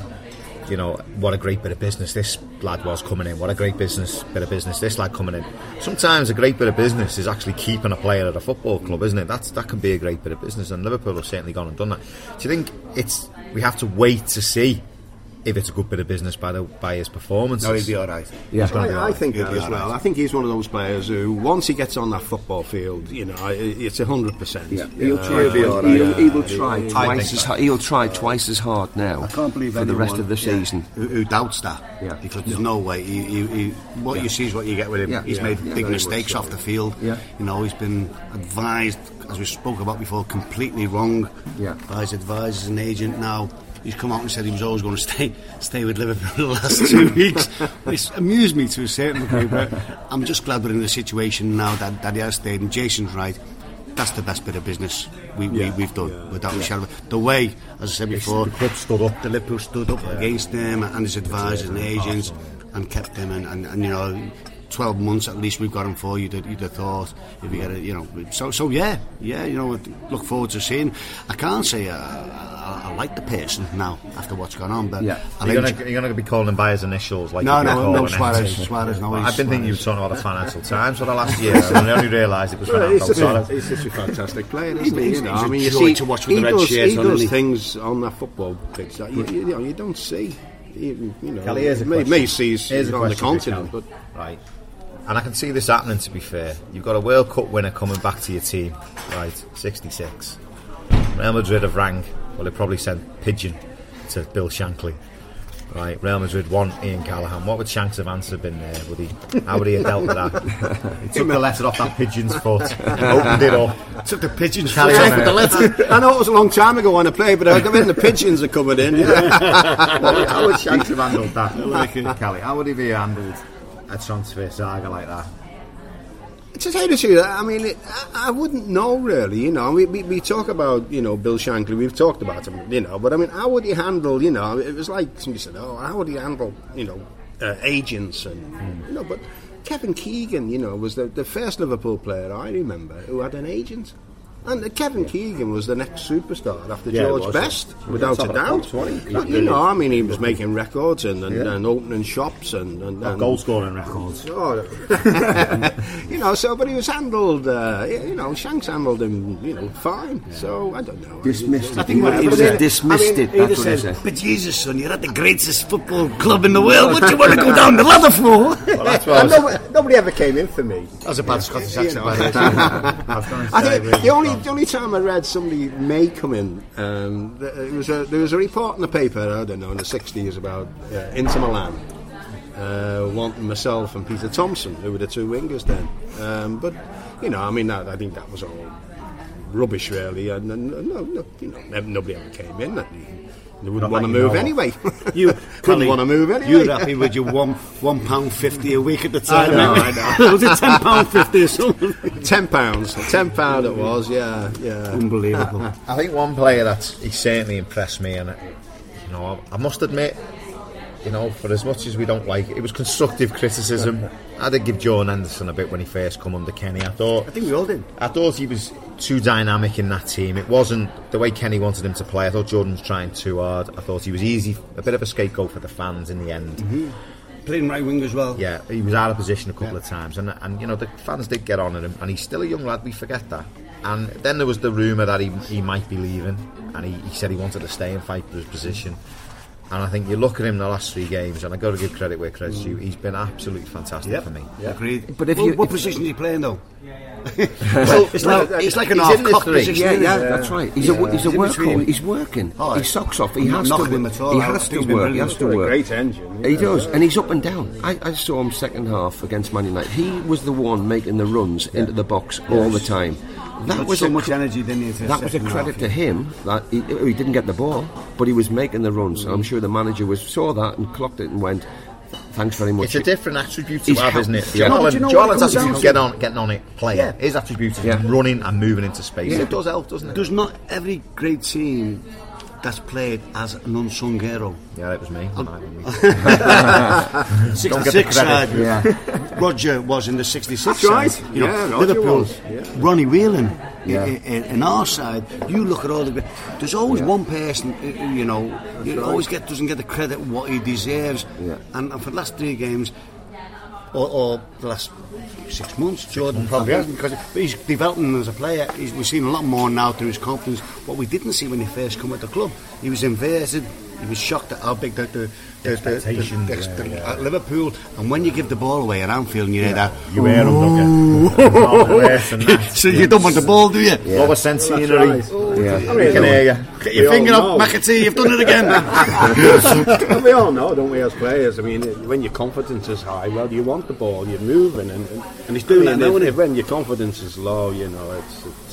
S2: You know what a great bit of business this lad was coming in. What a great business bit of business this lad coming in. Sometimes a great bit of business is actually keeping a player at a football club, isn't it? That's that can be a great bit of business, and Liverpool have certainly gone and done that. Do you think it's we have to wait to see if it's a good bit of business by the by his performance.
S4: No, he'll be all right.
S5: Yeah.
S3: I, I think
S4: He'll
S3: that
S4: be
S3: as well.
S4: right.
S3: I think he's one of those players who, once he gets on that football field, you know, it's a hundred percent.
S5: Yeah, he'll try.
S3: Uh,
S5: he'll, he'll, he will try
S2: think
S5: twice as hard. He'll try twice as hard now.
S4: I can't believe
S5: for the rest of the
S4: yeah,
S5: season.
S4: who, who doubts that.
S5: Yeah.
S4: Because there's no way. He, he, he, what you see is what you get with him.
S5: Yeah.
S4: He's
S5: Yeah.
S4: made
S5: Yeah,
S4: big
S3: very
S4: mistakes
S3: so.
S4: off the field.
S5: Yeah.
S4: You know, he's been advised, as we spoke about before, completely wrong
S5: Yeah.
S4: by his advisors and agent. Now he's come out and said he was always going to stay stay with Liverpool the last two weeks. It's amused me to a certain degree, but I'm just glad we're in the situation now that, that he has stayed. And Jason's right. That's the best bit of business we,
S3: Yeah.
S4: we, we've done without a shadow. The way, as I said before,
S2: the club stood up.
S4: the Liverpool stood up against them and his advisors and agents and kept them. and, and, and you know 12 months at least we've got him for you'd, you'd have thought if you get it you know so so yeah yeah you know look forward to seeing I can't say uh, I, I like the person now after what's gone on but
S5: Yeah.
S4: I
S2: You're you're gonna be calling him by his initials, like
S4: No,
S2: you've
S4: no, no. Suarez, Suarez, no,
S2: I've been thinking you were
S4: Suarez.
S2: talking about the Financial Times for the last year, and I only realised it was
S3: Well, such
S2: Suarez.
S3: he's such a fantastic player, isn't he?
S4: He's-
S3: You know,
S4: he's
S3: I mean, you
S4: joy
S3: see,
S4: to watch with the red
S3: does,
S4: shirt
S3: he does things on that football pitch that you, you know you don't see. Even, you know,
S2: Kelly, here's a
S3: may,
S2: question.
S3: may see he's
S2: Here's a
S3: on the
S2: question for you,
S3: continent, but
S2: right. And I can see this happening. To be fair, you've got a World Cup winner coming back to your team, right? Sixty-six. Real Madrid have rang. Well, they probably sent pigeon to Bill Shankly. Right, Real Madrid want Ian Callaghan. What would Shanks have answered been there? Would he? How would he have dealt with that? he took the letter off that pigeon's foot, opened it up.
S4: took the pigeons foot off the letter
S3: I know it was a long time ago when I played, but I mean the pigeons are coming in. Yeah.
S2: How would- how Shanks have handled that? Kelly, how would he be handled a transfer saga like that?
S3: to tell you the truth, I mean, it, I, I wouldn't know really. You know, we, we, we talk about you know Bill Shankly. We've talked about him. You know, but I mean, how would he handle? You know, it was like somebody said, "Oh, how would he handle?" You know, uh, agents and you know, but. Kevin Keegan, you know, was the, the first Liverpool player I remember who had an agent. And Kevin Keegan was the next superstar after
S2: Yeah,
S3: George
S2: was.
S3: Best,
S2: Yeah,
S3: without a doubt.
S2: wasn't?
S3: But, you know, I mean, he was making records and, and,
S2: Yeah.
S3: and opening shops and, and, and
S2: Goal scoring records.
S3: Oh, you know, so but he was handled. Uh, you know, Shanks handled him. You know, fine. So I don't know.
S5: Dismissed
S3: I
S5: it.
S3: think
S5: He
S3: what he
S5: have dismissed
S3: I mean,
S5: it.
S3: he
S5: That's
S3: just
S5: what he
S3: said,
S5: said.
S4: but Jesus son you're at the greatest football club in the world what do you want to go down the ladder for
S2: Well, that's what I was,
S3: nobody, nobody ever came in for me.
S4: that was a bad Scottish accent
S3: know.
S4: by the way.
S2: I was going to
S3: I
S2: say,
S3: think the only
S2: strong.
S3: the only time I read somebody may come in, um, th- it was a, there was a report in the paper I don't know in the sixties about uh, Inter Milan uh, wanting myself and Peter Thompson, who were the two wingers then. Um, but you know, I mean, that, I think that was all rubbish, really. And, and no, no, you know, nobody ever came in. They wouldn't want to move anyway.
S4: You
S3: couldn't want to move anyway.
S4: You're happy with your one one pound fifty a week at the time.
S3: I
S4: know,
S3: I
S4: you? was it ten pound fifty or something?
S3: ten pounds, ten pound it was. Yeah, yeah.
S4: Unbelievable.
S2: I think one player that he certainly impressed me, and you know, I must admit, you know, for as much as we don't like it, it was constructive criticism. I did give Jordan Henderson a bit when he first come under Kenny. I thought,
S4: I think we all did.
S2: I thought he was too dynamic in that team. It wasn't the way Kenny wanted him to play. I thought Jordan was trying too hard. I thought he was easy, a bit of a scapegoat for the fans in the end. Mm-hmm.
S4: Playing right wing as well.
S2: Yeah, he was out of position a couple of times, and and you know the fans did get on at him, and he's still a young lad. We forget that. And then there was the rumour that he, he might be leaving, and he, he said he wanted to stay and fight for his position. And I think you look at him the last three games, and I've got to give credit where credit's due. He's been absolutely fantastic
S4: Yep.
S2: for me. Yeah.
S4: Agreed.
S5: But if
S4: Well,
S5: you-
S4: what
S5: if-
S4: position is he playing though? well, it's like it's like an
S2: he's
S4: half cock position.
S5: Yeah,
S4: isn't
S5: yeah, that's right. He's a
S4: Yeah.
S5: he's a
S4: He's in between.
S5: workhorse. He's working.
S4: Oh,
S5: His socks off. He
S4: I'm
S5: has to.
S4: knocking him at all.
S5: He
S4: I
S5: has
S4: think
S5: to
S4: he's been
S5: work. He has to work.
S8: great engine.
S5: He does, and he's up and down. I, I saw him second half against Man United. He was the one making the runs into the box all the time. That
S4: Got
S5: was
S4: so much
S5: cr-
S4: energy, didn't he? to
S5: That was a credit
S4: half,
S5: to him that he, he didn't get the ball, but he was making the runs. So I'm mm. sure the manager was saw that and clocked it and went, "Thanks very much."
S2: It's a different attribute to
S5: He's
S2: have,
S5: helped-
S2: isn't it?
S5: Yeah.
S8: No, but you know
S2: Joel
S8: what it
S2: Allen's
S8: comes
S2: attribute
S8: down
S2: get on, getting on it, playing.
S4: Yeah.
S2: His attribute is
S5: Yeah.
S2: running and moving into space.
S5: Yeah.
S2: It does help, doesn't it?
S4: Does not every great team that's played as an unsung hero?
S2: Yeah, it was me.
S4: Um, six
S2: Don't the
S4: six side. Roger was in the 66
S8: That's
S4: side.
S8: right.
S4: You know,
S8: Yeah, Roger
S4: Liverpool,
S8: was. Yeah.
S4: Ronnie Whelan.
S5: Yeah.
S4: In, in, in our side, you look at all the. There's always one person, you know, you always get doesn't get the credit what he deserves.
S5: Yeah.
S4: And, and for the last three games, or, or the last six months, Jordan probably hasn't because he's developing as a player. He's, we've seen a lot more now through his confidence. What we didn't see when he first come at the club, he was inverted. He was shocked at how big the, the, the, the, the,
S2: Expectations,
S4: the-
S2: yeah,
S4: the-
S2: yeah.
S4: at Liverpool. And when you give the ball away at Anfield, and you hear that,
S2: You wear them, don't you? Not worse than that.
S4: so you don't want the ball, do you?
S2: What was oh, scenery?
S8: That's right.
S5: Oh, yeah.
S8: I
S2: can hear you.
S4: Get your
S8: We
S4: finger up,
S8: know.
S4: McAteer. You've done it again.
S8: We all know, don't we, as players? I mean, when your confidence is high, well, you want the ball, you're moving, and, and,
S4: And he's doing
S8: I mean,
S4: that now,
S8: if,
S4: isn't he?
S8: if when your confidence is low, you know, it's, it's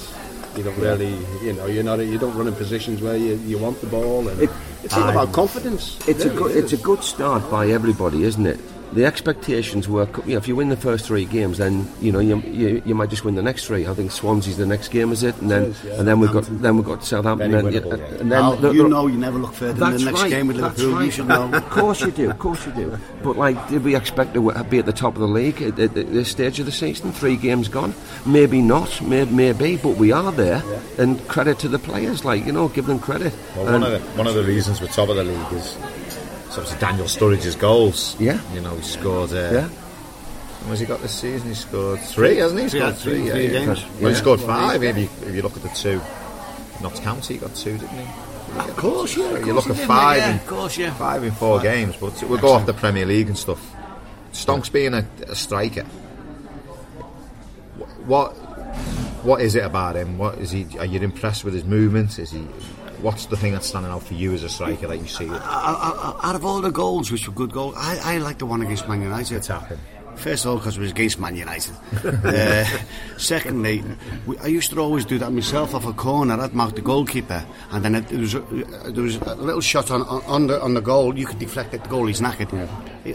S8: you don't really, you know, you're not, you don't run in positions where you, you want the ball, and
S5: It-
S8: it's all about confidence.
S5: It's a
S8: Really
S5: good, it's a good start by everybody, isn't it? The expectations were, you know, if you win the first three games, then you know you, you, you might just win the next three. I think Swansea's the next game, is it? And then
S8: is, yeah.
S5: and then we've got then we've got Southampton, and, then,
S8: winnable, yeah.
S5: and then
S4: Al,
S5: the-
S4: you know you never look further than the next
S5: right.
S4: game with Liverpool.
S5: right.
S4: You should know.
S5: Of course you do. Of course you do. But like, did we expect to be at the top of the league at, at, at this stage of the season? Three games gone. Maybe not. May, maybe. But we are there. And credit to the players. Like you know, give them credit.
S2: Well,
S5: And-
S2: one of the one of the reasons we're top of the league is it's obviously Daniel Sturridge's goals.
S5: Yeah.
S2: you know he scored. Uh,
S5: yeah.
S2: What has he got this season? He scored three, hasn't he? He scored
S4: three,
S2: three,
S4: three
S2: yeah, yeah.
S4: games.
S2: Well, he scored five. If you, if you look at the two, Notts County got two, didn't he?
S4: Of course, yeah. of
S2: You
S4: course
S2: look
S4: he
S2: at five
S4: Yeah, of course, yeah.
S2: Five in four games, but we'll go off the Premier League and stuff. Stonks being a, a striker. What what is it about him? What is he? Are you impressed with his movements? Is he? What's the thing that's standing out for you as a striker that you see?
S4: I- I- I- Out of all the goals, which were good goals, I, I like the one against Man United.
S2: It's happened.
S4: First of all, because it was against Man United. uh, secondly, we, I used to always do that myself off a corner. I'd mark the goalkeeper, and then it, there, was a, there was a little shot on, on, on, the, on the goal. You could deflect it, the goal, he's knackered.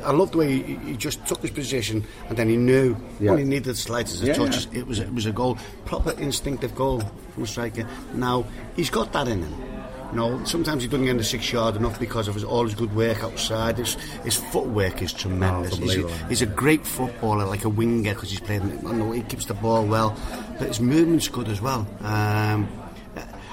S4: I loved the way he, he just took his position, and then he knew
S5: Yeah.
S4: when he needed the slightest of
S8: Yeah,
S4: touches, it was it was a goal, proper instinctive goal from a striker. Now he's got that in him. You know, sometimes he doesn't get in the six yard enough because of his, all his good work outside. His, his footwork is tremendous.
S2: Oh,
S4: he's, a, he's a great footballer, like a winger, because he's playing. I know he keeps the ball well, but his movement's good as well. Um,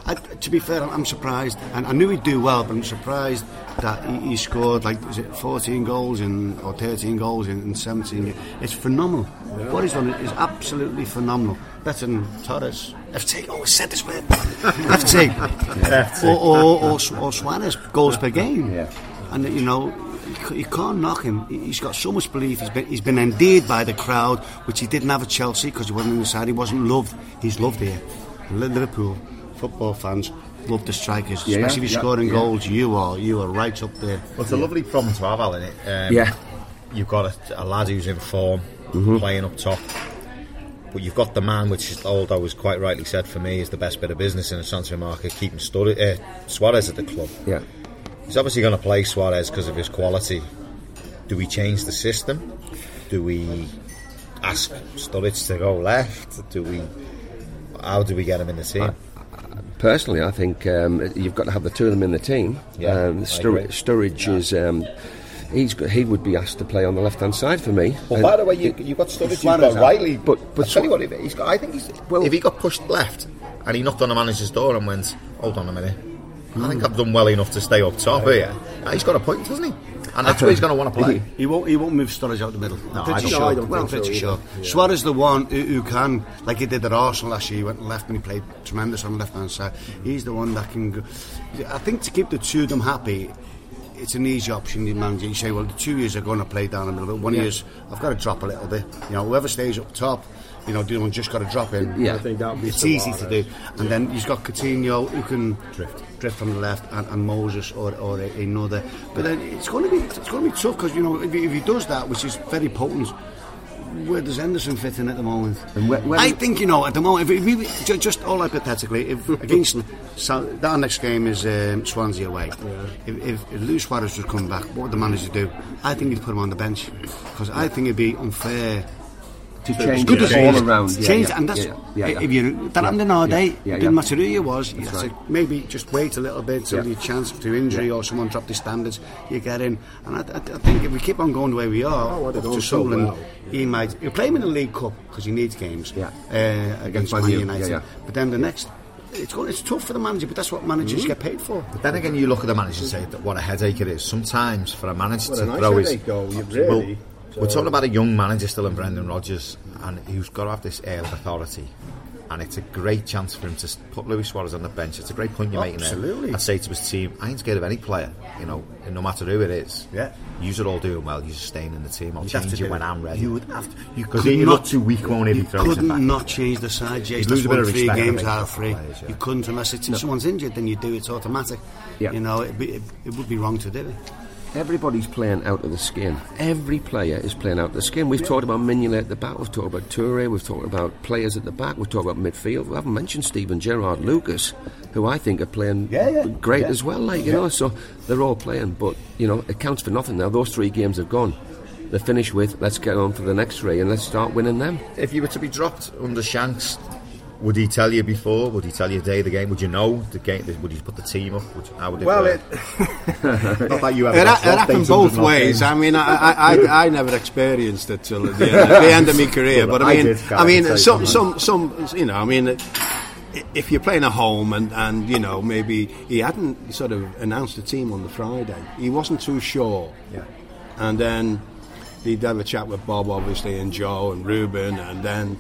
S4: I, to be fair, I'm surprised, and I knew he'd do well, but I'm surprised that he, he scored like is it 14 goals in or 13 goals in, in 17. It's phenomenal. What he's done is absolutely phenomenal. Better than Torres. FT, oh, I said this word. FT. Or, or, or, or Suarez goals per game.
S5: Yeah.
S4: And you know, you can't knock him. He- He's got so much belief. He's been, he's been endeared by the crowd, which he didn't have at Chelsea because he wasn't inside. He wasn't loved. He's loved here. Liverpool football fans love the strikers,
S5: Yeah,
S4: especially if you're scoring
S5: yeah.
S4: goals. You are, you are right up there.
S2: Well, it's a lovely problem to have, Alan. It. Um,
S5: Yeah.
S2: You've got a, a lad who's in form,
S5: Mm-hmm.
S2: playing up top. But you've got the man, which is Aldo was quite rightly said for me, is the best bit of business in the transfer market, keeping Sturri- uh, Suarez at the club.
S5: Yeah.
S2: He's obviously going to play Suarez because of his quality. Do we change the system? Do we ask Sturridge to go left? Do we? How do we get him in the team?
S5: Personally, I think um, you've got to have the two of them in the team.
S2: Yeah,
S5: um, Stur-
S2: agree.
S5: Sturridge is. Um, He's, go- he would be asked to play on the left hand side for me.
S2: Well,
S5: And
S2: by the way, you, you got Sturridge, you've got
S5: out.
S2: rightly,
S5: But-
S2: but
S5: but
S2: but tell you what, if he's got, I think he's
S5: Well-
S2: if he got pushed left and he knocked on the manager's door and went, "Hold on a minute, I think I've done well enough to stay up top here." He's got a point, hasn't he? And that's where he's going to want to play.
S4: He won't. He won't move Sturridge out the middle.
S2: No,
S4: I'm
S2: I
S4: pretty
S2: don't-
S4: sure.
S2: no, I don't
S4: well,
S3: think so
S4: pretty sure.
S3: either. Yeah.
S4: Suarez the one who, who can, like he did at Arsenal last year. He went left and he played tremendous on the left hand side. He's the one that can. Go. I think to keep the two of them happy. It's an easy option, the manager. You say, well, the two years are going to play down a little bit. One year's, I've got to drop a little bit. You know, whoever stays up top, you know, the other one just got to drop in.
S5: Yeah.
S8: I think that would be
S4: It's easy to do. And then he's got Coutinho who can drift, drift from the left, and, and Moses or, or another. But then it's going to be it's going to be tough because you know if he, if he does that, which is very potent. Where does Henderson fit in at the moment?
S5: And where- where-
S4: I think you know at the moment. If we, ju- just all hypothetically, if against so our next game is um, Swansea away. If, if, if Luis Suarez was coming back, what would the manager do? I think he'd put him on the bench because I think it'd be unfair
S5: to change
S4: good
S5: it
S4: as
S5: all
S4: change-
S5: around. Yeah,
S4: change
S5: yeah,
S4: and that's
S5: yeah, yeah, yeah.
S4: if you that happened in our
S5: Yeah,
S4: day.
S5: yeah,
S4: it
S5: yeah.
S4: didn't matter who you was. You
S5: That's
S4: had to
S5: right.
S4: maybe just wait a little bit till
S5: Yeah.
S4: the chance to injury or someone dropped the standards. You get in, and I, I, I think if we keep on going the way we are,
S3: Oh, well, they're
S4: up to
S3: going so well.
S4: he might. He'll play him in the League Cup because he needs games.
S5: Yeah.
S4: uh, against Man
S5: Man
S4: United.
S5: yeah, yeah.
S4: But then the next. It's, going, it's tough for the manager, but that's what managers get paid for.
S2: But then again, you look at the manager and say that what a headache it is. Sometimes for a manager
S3: What
S2: to
S3: a nice
S2: throw his.
S3: headache, really.
S2: Well, we're talking about a young manager still in Brendan Rodgers, and who's got to have this air of authority. And it's a great chance for him to put Luis Suarez on the bench. It's a great point you're making
S4: Absolutely.
S2: there. I say to his team, I ain't scared of any player, you know, no matter who it is.
S4: Yeah.
S2: You are all doing well, you're staying in the team. I'll
S4: You'd
S2: change you when
S4: it.
S2: I'm ready.
S4: You would have to. You
S2: Because
S4: could
S2: he
S4: not
S2: too weak, won't he,
S4: You couldn't not change the side.
S2: You'd lose a bit of
S4: three
S2: respect
S4: games out of three.
S2: players, yeah.
S4: You couldn't unless it's, someone's injured. Then you do it. It's automatic.
S5: Yeah.
S4: You know, it'd be, it, it would be wrong to do it.
S5: Everybody's playing out of the skin. Every player is playing out of the skin. We've talked about Mignolet at the back. We've talked about Toure. We've talked about players at the back. We've talked about midfield. We haven't mentioned Steven Gerrard, Lucas, who I think are playing
S4: Yeah, yeah,
S5: great
S4: yeah.
S5: as well. Like you know, so they're all playing. But you know, it counts for nothing now. Those three games have gone. They're finished with. Let's get on for the next three and let's start winning them.
S2: If you were to be dropped under Shanks, would he tell you before? Would he tell you the day of the game? Would you know the game? Would he put the team up? Would how would it
S3: Well,
S2: work?
S3: it,
S2: Not that you ever
S3: it, it happened both ways. I mean, I, I, I, I never experienced it till the end, the end of my career.
S2: Well,
S3: But I
S2: I
S3: mean,
S2: did,
S3: I mean, some, some, some, you know, I mean, if you're playing at home and, and you know maybe he hadn't sort of announced the team on the Friday, he wasn't too sure.
S2: Yeah.
S3: And then he'd have a chat with Bob, obviously, and Joe and Reuben, and then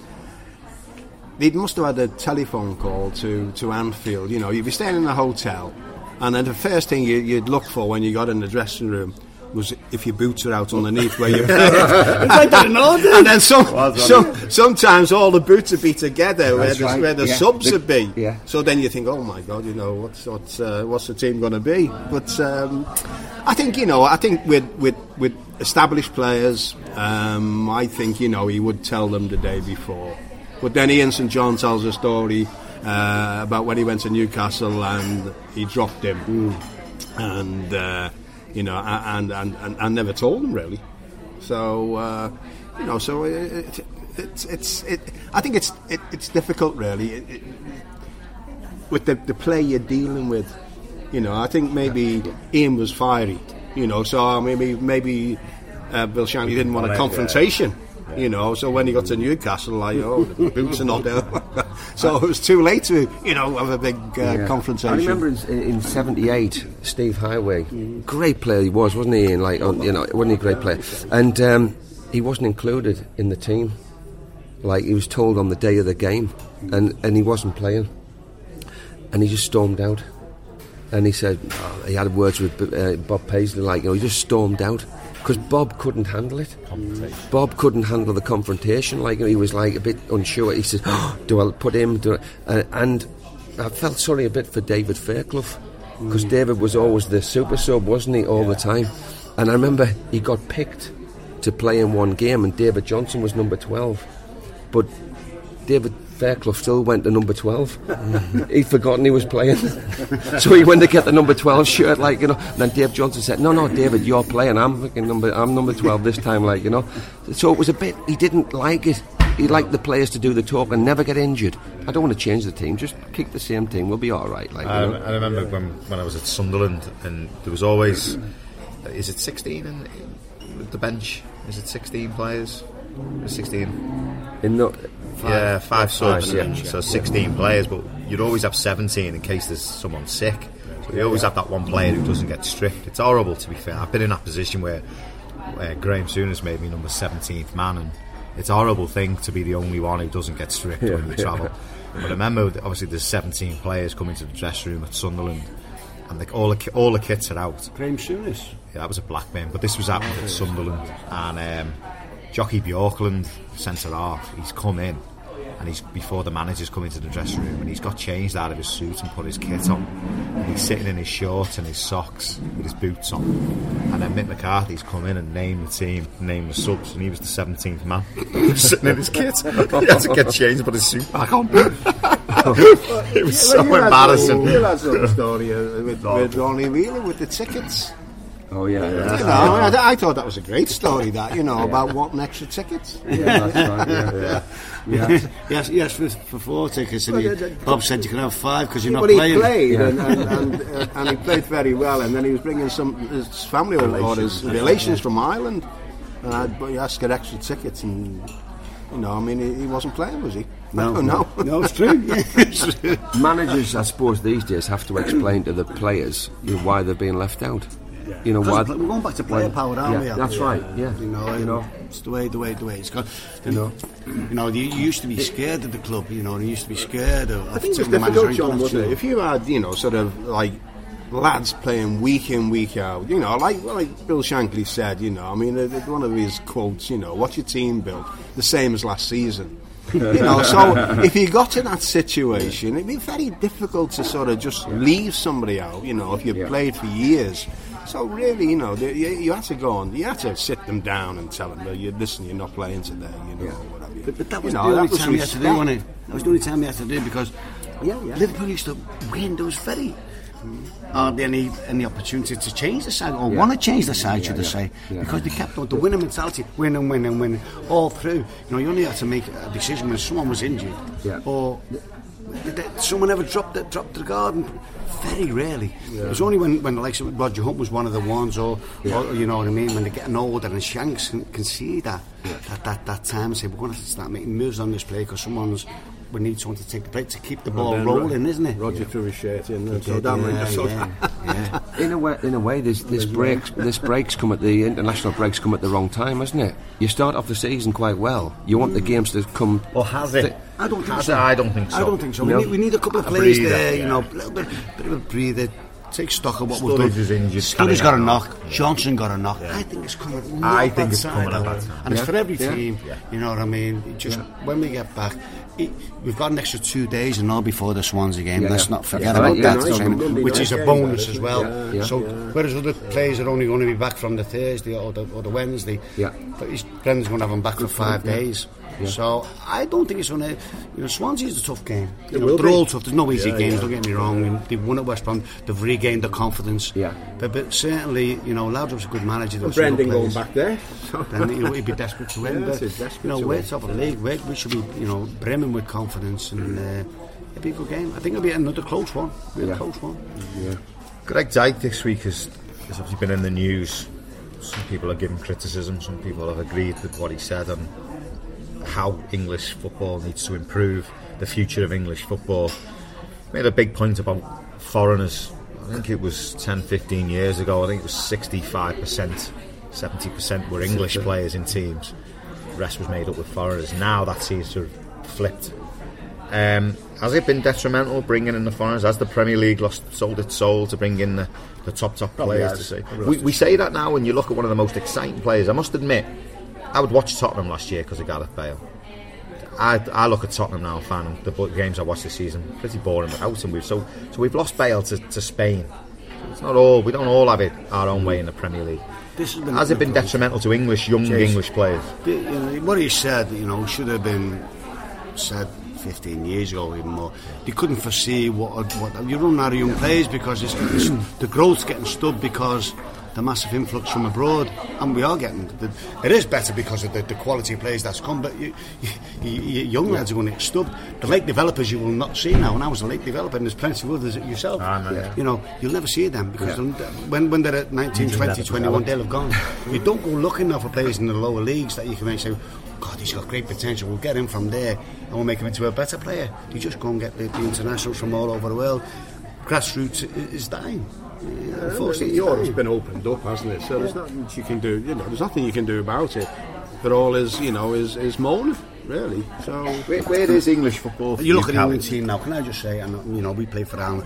S3: they must have had a telephone call to, to Anfield. You know, you'd be staying in a hotel, and then the first thing you, you'd look for when you got in the dressing room was if your boots are out underneath where you're not And then some, some, sometimes all the boots would be together where the,
S5: right,
S3: where the
S5: yeah.
S3: subs would be.
S5: yeah.
S3: So then you think, oh my God, you know, what's what's uh, what's the team going to be? But um, I think you know, I think with with with established players, um, I think you know he would tell them the day before. But then Ian St John tells a story uh, about when he went to Newcastle and he dropped him, and uh, you know, and and, and and never told him really. So uh, you know, so it, it, it's it's it, I think it's it, it's difficult really it, it, with the the play you're dealing with. You know, I think maybe Ian was fiery. You know, so maybe maybe uh, Bill Shankly didn't want a confrontation. You know, so when he got to Newcastle, like, oh, boots are not there. so it was too late to, you know, have a big uh,
S5: Yeah.
S3: confrontation.
S5: I remember in, in '78, Steve Heighway, great player he was, wasn't he? And like, on, you know, wasn't he a great player? And um, he wasn't included in the team. Like he was told on the day of the game, and and he wasn't playing. And he just stormed out. And he said oh, he had words with uh, Bob Paisley, like you know, he just stormed out because Bob couldn't handle it. Bob couldn't handle the confrontation. Like he was like a bit unsure. He said, oh, "Do I put him?" Do I? Uh, and I felt sorry a bit for David Fairclough because David was always the super sub, wasn't he, all the time? And I remember he got picked to play in one game, and David Johnson was number twelve, but David Fairclough still went to number 12. He'd forgotten he was playing. so he went to get the number 12 shirt, like, you know. And then Dave Johnson said, No, no, David, you're playing. I'm fucking number, I'm number 12 this time, like, you know. So it was a bit, he didn't like it. He liked the players to do the talk and never get injured. I don't want to change the team, just keep the same team. We'll be all right, like, you
S2: I,
S5: know.
S2: I remember when, when I was at Sunderland, and there was always, is it 16 in, the bench? Is it 16 players? 16.
S5: In the,
S2: yeah, five subs.
S5: yeah.
S2: So 16 players, but you'd always have 17 in case there's someone sick. So you always have that one player who doesn't get stripped. It's horrible, to be fair. I've been in that position where, where Graham Souness made me number 17th man, and it's a horrible thing to be the only one who doesn't get stripped
S5: Yeah,
S2: when you
S5: yeah.
S2: travel. But I remember, obviously, there's 17 players coming to the dressing room at Sunderland, and the, all, the, all the kits are out.
S3: Graham Souness.
S2: Yeah, that was a black man, but this was happening at Sunderland. And um, Jockey Bjorklund, centre half, he's come in and he's before the manager's come into the dressing room and he's got changed out of his suit and put his kit on. And he's sitting in his shorts and his socks with his boots on. And then Mick McCarthy's come in and named the team, named the subs, and he was the 17th man. sitting in his kit. he had to get changed and put his suit back on. it was so embarrassing.
S3: You had some story uh, with, with Ronnie Whelan with the tickets.
S5: Oh yeah,
S3: You
S5: yeah.
S3: know, I, I thought that was a great story. That you know about wanting extra tickets.
S5: Yeah, that's right. Yeah.
S4: Yeah. yes, yes, for, for four tickets, and
S3: Well,
S4: he,
S3: the- the-
S4: Bob said you can have five because you're not
S3: but he
S4: playing.
S3: played and, and, and, uh, and he played very well. And then he was bringing some his family or, or his relations from Ireland. And I, but he asked to get extra tickets, and you know, I mean, he, he wasn't playing, was he?
S4: No,
S3: no,
S4: no, it's true. Yeah, it's true.
S5: Managers, I suppose, these days have to explain to the players why they're being left out. You know why?
S4: We're going back to player
S5: when-
S4: power, aren't
S5: yeah,
S4: we?
S5: That's right. Yeah,
S4: You know,
S5: you know.
S4: it's the way, the way, the way it's gone. You know, you know, you, used to be scared of the club. You know, and you used to be scared of.
S3: I think it was difficult, John, wasn't it? If you had, you know, sort of like lads playing week in, week out, you know, like like Bill Shankly said, you know, I mean, uh, one of his quotes, you know, what's your team built? The same as last season. you know, so if you got to that situation, it'd be very difficult to sort of just leave somebody out, you know, if you've
S5: Yeah.
S3: played for years. So really, you know, the- you, you had to go on, you had to sit them down and tell them, you listen, you're not playing today, you know, or whatever.
S4: But, but that
S3: You
S4: was
S3: know,
S4: the only time you had to do, wasn't it? That was the only time you had to do because
S3: Yeah, yeah.
S4: Liverpool used to win. Was very mm-hmm. hardly any any opportunity to change the side or
S5: Yeah.
S4: want to change the side, should I
S5: yeah,
S4: say?
S5: yeah.
S4: Because they kept on the winning mentality, win and win and win all through. You know, you only had to make a decision when someone was injured
S5: Yeah.
S4: or. Did that- someone ever dropped the, dropped the garden? Very rarely. It was only when, when of Roger Hunt was one of the ones, or, or you know what I mean, when they're getting older and Shanks can, can see that, that that that time and say we're going to have to start making moves on this play because someone's we need someone to take the play to keep the ball
S3: then
S4: rolling, isn't it?
S3: Roger threw his shirt in and
S4: Yeah,
S3: so that
S4: yeah, yeah, yeah.
S5: In a way, in a way, this this breaks this breaks come at the international breaks come at the wrong time, hasn't it? You start off the season quite well. You want the games to come.
S2: Or has it?
S4: I don't think
S2: Has
S4: so.
S2: it? I don't think so.
S4: I don't think so.
S5: No.
S4: We, need, we need a couple of
S2: A
S4: players
S2: breather,
S4: there,
S2: yeah.
S4: you know, a little bit, bit of a breather. Take stock of what we've
S2: Sturridge
S4: done.
S2: is injured,
S4: Sturridge's
S2: Canning
S4: got a
S2: out.
S4: knock. Johnson got a knock. I think it's coming.
S2: I
S4: not
S2: think it's coming at
S4: though.
S2: that time.
S4: and it's for every
S5: Yeah.
S4: team. You know what I mean? It Just when we get back. We've got an extra two days and all before the Swansea game.
S5: Yeah,
S4: Let's
S5: yeah.
S4: not forget
S5: Yeah,
S4: about that, which is a bonus as well. So whereas other players are only going to be back from the Thursday or the, or the Wednesday,
S5: Yeah.
S4: but his Brendan's going to have them back for five days. So I don't think it's going to. You know, Swansea's a tough game. You know, they're
S3: be.
S4: all tough. There's no easy
S3: Yeah,
S4: games.
S3: yeah.
S4: Don't get me wrong. And they've won at West Brom. They've regained their confidence.
S5: Yeah.
S4: But, but certainly, you know, Laudrup's a good manager. There were some
S3: Brendan
S4: good
S3: going back there. So.
S4: Then he'll, he'd be desperate to win.
S3: Yeah,
S4: but
S3: he's desperate
S4: you know,
S3: to
S4: we're top of the league. we we should be, you know, brimming with confidence, and uh, it'll be a good game. I think it'll be another close one. Real
S5: Yeah.
S4: close one. Yeah.
S2: Greg Dyke this week has, has obviously been in the news. Some people have given criticism, some people have agreed with what he said on how English football needs to improve, the future of English football. Made a big point about foreigners. I think it was 10, 15 years ago, I think it was 65%, 70% were English players in teams. The rest was made up with foreigners. Now that seems to have flipped. Um, has it been detrimental bringing in the foreigners? Has the Premier League lost sold its soul to bring in the, the top top players? To
S3: has. Probably
S2: we, we say that now, when you look at one of the most exciting players. I must admit, I would watch Tottenham last year because of Gareth Bale. I, I look at Tottenham now, and the games I watched this season, pretty boring without him. We've so so we've lost Bale to, to Spain. It's not all we don't all have it our own way in the Premier League.
S4: This has
S2: it been detrimental to English young English players?
S4: The- you know, what he said, you know, should have been said 15 years ago, even more. They couldn't foresee what what you run out of young players because it's, it's, the growth's getting stubbed because the massive influx from abroad, and we are getting. The, it is better because of the, the quality of players that's come, but you, you, you, young lads are going to get stubbed. The late developers you will not see now, and I was a late developer, and there's plenty of others yourself.
S2: Ah, man, yeah.
S4: You know, you'll never see them because they'll- when, when they're at 19, 20, 21, they'll have gone. you don't go looking now for players in the lower leagues that you can say, God, he's got great potential. We'll get him from there and we'll make him into a better player. You just go and get the, the internationals from all over the world. grassroots is dying.
S3: Unfortunately,
S4: unfortunately,
S3: Europe's
S4: it's
S3: been opened up, hasn't it? So there's nothing you can do. You know, there's nothing you can do about it. But all is, you know, is is moaning really. So
S2: Where, where is English football? for
S4: You look at the England team now. Can I just say, and you know, we play for Ireland.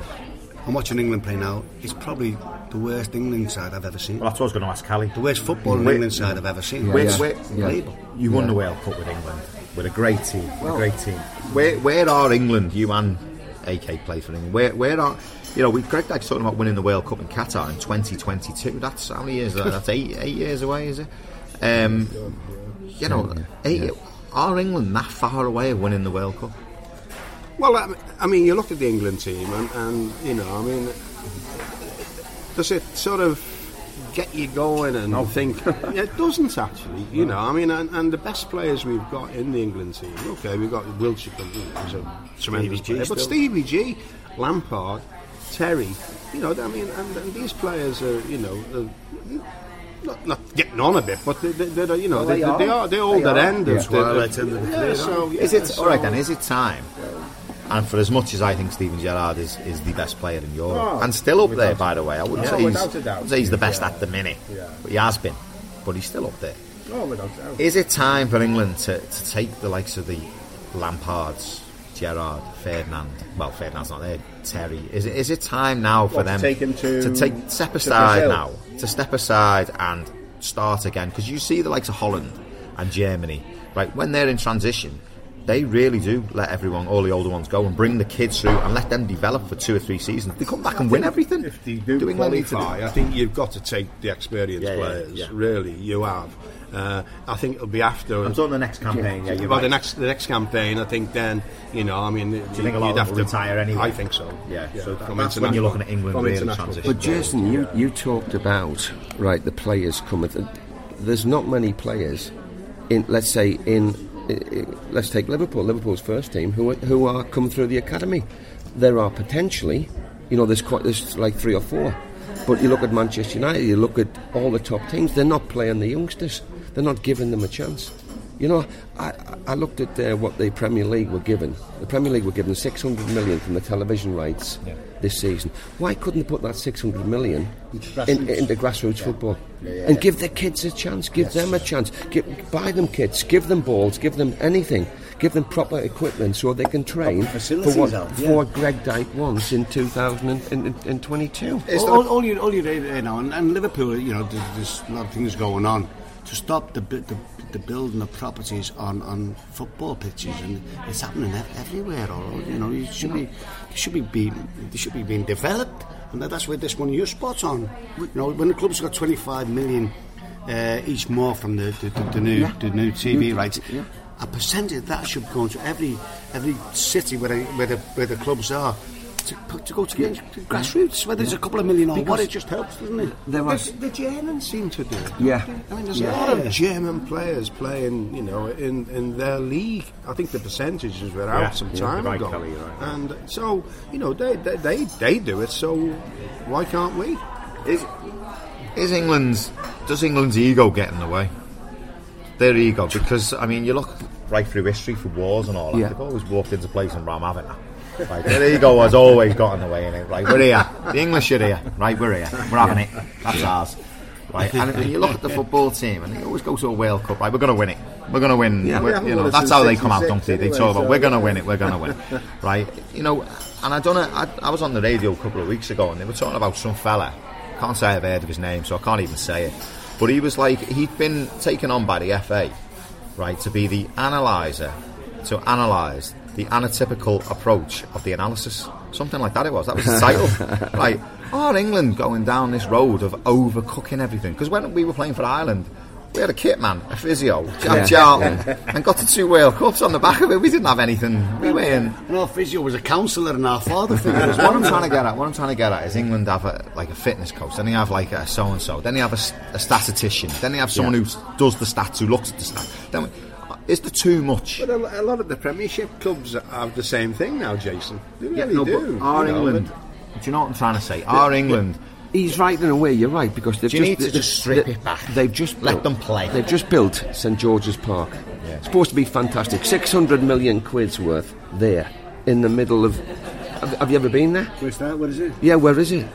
S4: I'm watching England play now. It's probably the worst England side I've ever seen.
S2: Well, that's what I was going to ask Callie.
S4: The worst football
S2: Where-
S4: England side I've ever seen.
S2: Where,
S5: Yeah.
S2: where,
S5: Yeah.
S4: Label.
S2: You won the World Cup with England with a great team, a great team. Where where are England? You and AK play for England. Where where are you know? We Greg Dyke's talking about winning the World Cup in Qatar in 2022. That's how many years? that? That's eight eight years away, is it? Um, you know, eight, are England that far away of winning the World Cup?
S3: Well, I, mean, you look at the England team, and, and you know, I mean, does it sort of get you going and think? It doesn't actually. You know, I mean, and, and the best players we've got in the England team. Okay, we've got Wilshere, who's a tremendous
S4: G
S3: player, but. Stevie G, Lampard, Terry. You know, I mean, and, and these players are, you know. Uh, not, not getting on a bit, but they, they, they're, you know, they, they, they are. They're all that end of
S4: Yeah.
S3: the,
S4: Twilight end of
S3: yeah, so, yeah,
S2: Is it
S3: so-
S2: all right then? Is it time? And for as much as I think Steven Gerrard is, is the best player in Europe,
S3: Oh,
S2: and still up there, by the way, I wouldn't
S3: Yeah,
S2: say he's,
S3: without a
S2: wouldn't say he's the best
S3: Yeah.
S2: at the minute,
S3: Yeah.
S2: but he has been. But he's still up there.
S3: Oh, without doubt.
S2: Is it time for England to, to take the likes of the Lampards, Gerrard, Ferdinand? Well, Ferdinand's not there. Terry. Is it is it time now for
S3: What, to
S2: them
S3: take him to-
S2: take step
S3: to
S2: aside
S3: Brazil?
S2: now to step aside and start again? Because you see the likes of Holland and Germany, right? When they're in transition, they really do let everyone, all the older ones, go and bring the kids through and let them develop for two or three seasons. They come back and win everything.
S3: If they do,
S2: England need to do
S3: qualify, I think you've got to take the experienced
S2: Yeah, yeah,
S3: players.
S2: yeah.
S3: Really, you have. Uh, I think it'll be after.
S2: I'm talking the next campaign. Yeah, you're
S3: well,
S2: right.
S3: the next the next campaign, I think. Then you know, I mean, do you
S2: think a lot of them will retire anyway?
S3: I think so.
S2: Yeah, so
S3: from
S2: that's when you're looking at England
S3: from
S2: really transition.
S5: But Jason, you, you talked about right the players coming. th- There's not many players in let's say in i- i- let's take Liverpool, Liverpool's first team, who are, who are coming through the academy. There are potentially, you know, there's quite there's like three or four. But you look at Manchester United, you look at all the top teams. They're not playing the youngsters. They're not giving them a chance. You know, I, I looked at uh, what the Premier League were given. The Premier League were given 600 million from the television rights this season. Why couldn't they put that 600 million in, into grassroots football and give the kids a chance? Give them a chance. Give, buy them kits. Give them balls. Give them anything. Give them proper equipment so they can train for
S4: facilities
S5: what,
S4: out,
S5: for what Greg Dyke wants in 2022.
S4: all, all, all you, all you need, you know, and, and Liverpool, you know, there's, there's a lot of things going on to stop the bu- the, the building of properties on, on football pitches, and it's happening everywhere. Or you know, it should be, it should be being, they should be being developed, and that's where this one you're spot on. You know, when the club's got 25 million uh, each more from the the, the, the new the new TV rights. A percentage of that should go into every every city where, they, where the where the clubs are to, to go to, get, to grassroots. Whether it's a couple of million or what, it just helps, doesn't it?
S5: There
S3: The,
S5: was,
S3: the Germans seem to do it.
S5: Yeah.
S3: I mean, there's
S5: Yeah.
S3: a lot of German players playing, you know, in, in their league. I think the percentages were out
S2: Yeah,
S3: some time
S2: you're right,
S3: ago,
S2: Kelly, you're right.
S3: and so you know they, they they they do it. So why can't we?
S2: Is, is England's does England's ego get in the way? Their ego, because I mean, you look right through history for wars and all that.
S5: Yeah.
S2: They've always walked into place and ram haven't they? Right, their ego has always got in the way. innit? Right, we're here. The English are here. Right, we're here. We're having it. That's ours. Right, and, and you look at the football team, and they always go to a World Cup. Right, we're going to win it. We're going to win.
S5: Yeah.
S2: You know, that's how they come out, don't they? They talk about
S3: so,
S2: we're going to
S3: yeah.
S2: win it. We're going to win it. Right, you know. And I don't know. I, I was on the radio a couple of weeks ago, and they were talking about some fella. Can't say I've heard of his name, so I can't even say it. But he was like he'd been taken on by the FA, right, to be the analyzer, to analyse the anatypical approach of the analysis. Something like that it was. That was the title. right. Are England going down this road of overcooking everything? Because when we were playing for Ireland, we had a kit man, a physio, Jack Charlton, and got to two World Cups on the back of it. We didn't have anything. We weren't.
S4: No, physio was a counsellor and our father figure as
S2: what I'm trying to get at, what I'm trying to get at is England have a, like a fitness coach, then they have like a so and so, then they have a statistician, then they have someone who does the stats, who looks at the stats. Then, is there too much?
S3: But a, a lot of the Premiership clubs have the same thing now, Jason. They
S2: Yeah,
S3: really
S2: no,
S3: do.
S2: but are
S3: you know,
S2: England?
S3: but-
S2: Do you know what I'm trying to say? Are England?
S5: He's right in a way. You're right because they've
S2: Do you
S5: just,
S2: need to
S5: they-
S2: just strip
S5: they-
S2: it back?
S5: They've just
S2: Let
S5: built-
S2: them play.
S5: They've just built St George's Park. It's supposed to be fantastic. Six hundred million quid's worth there in the middle of have, have you ever been there?
S4: Where's that? Where is it?
S5: Yeah, where is it?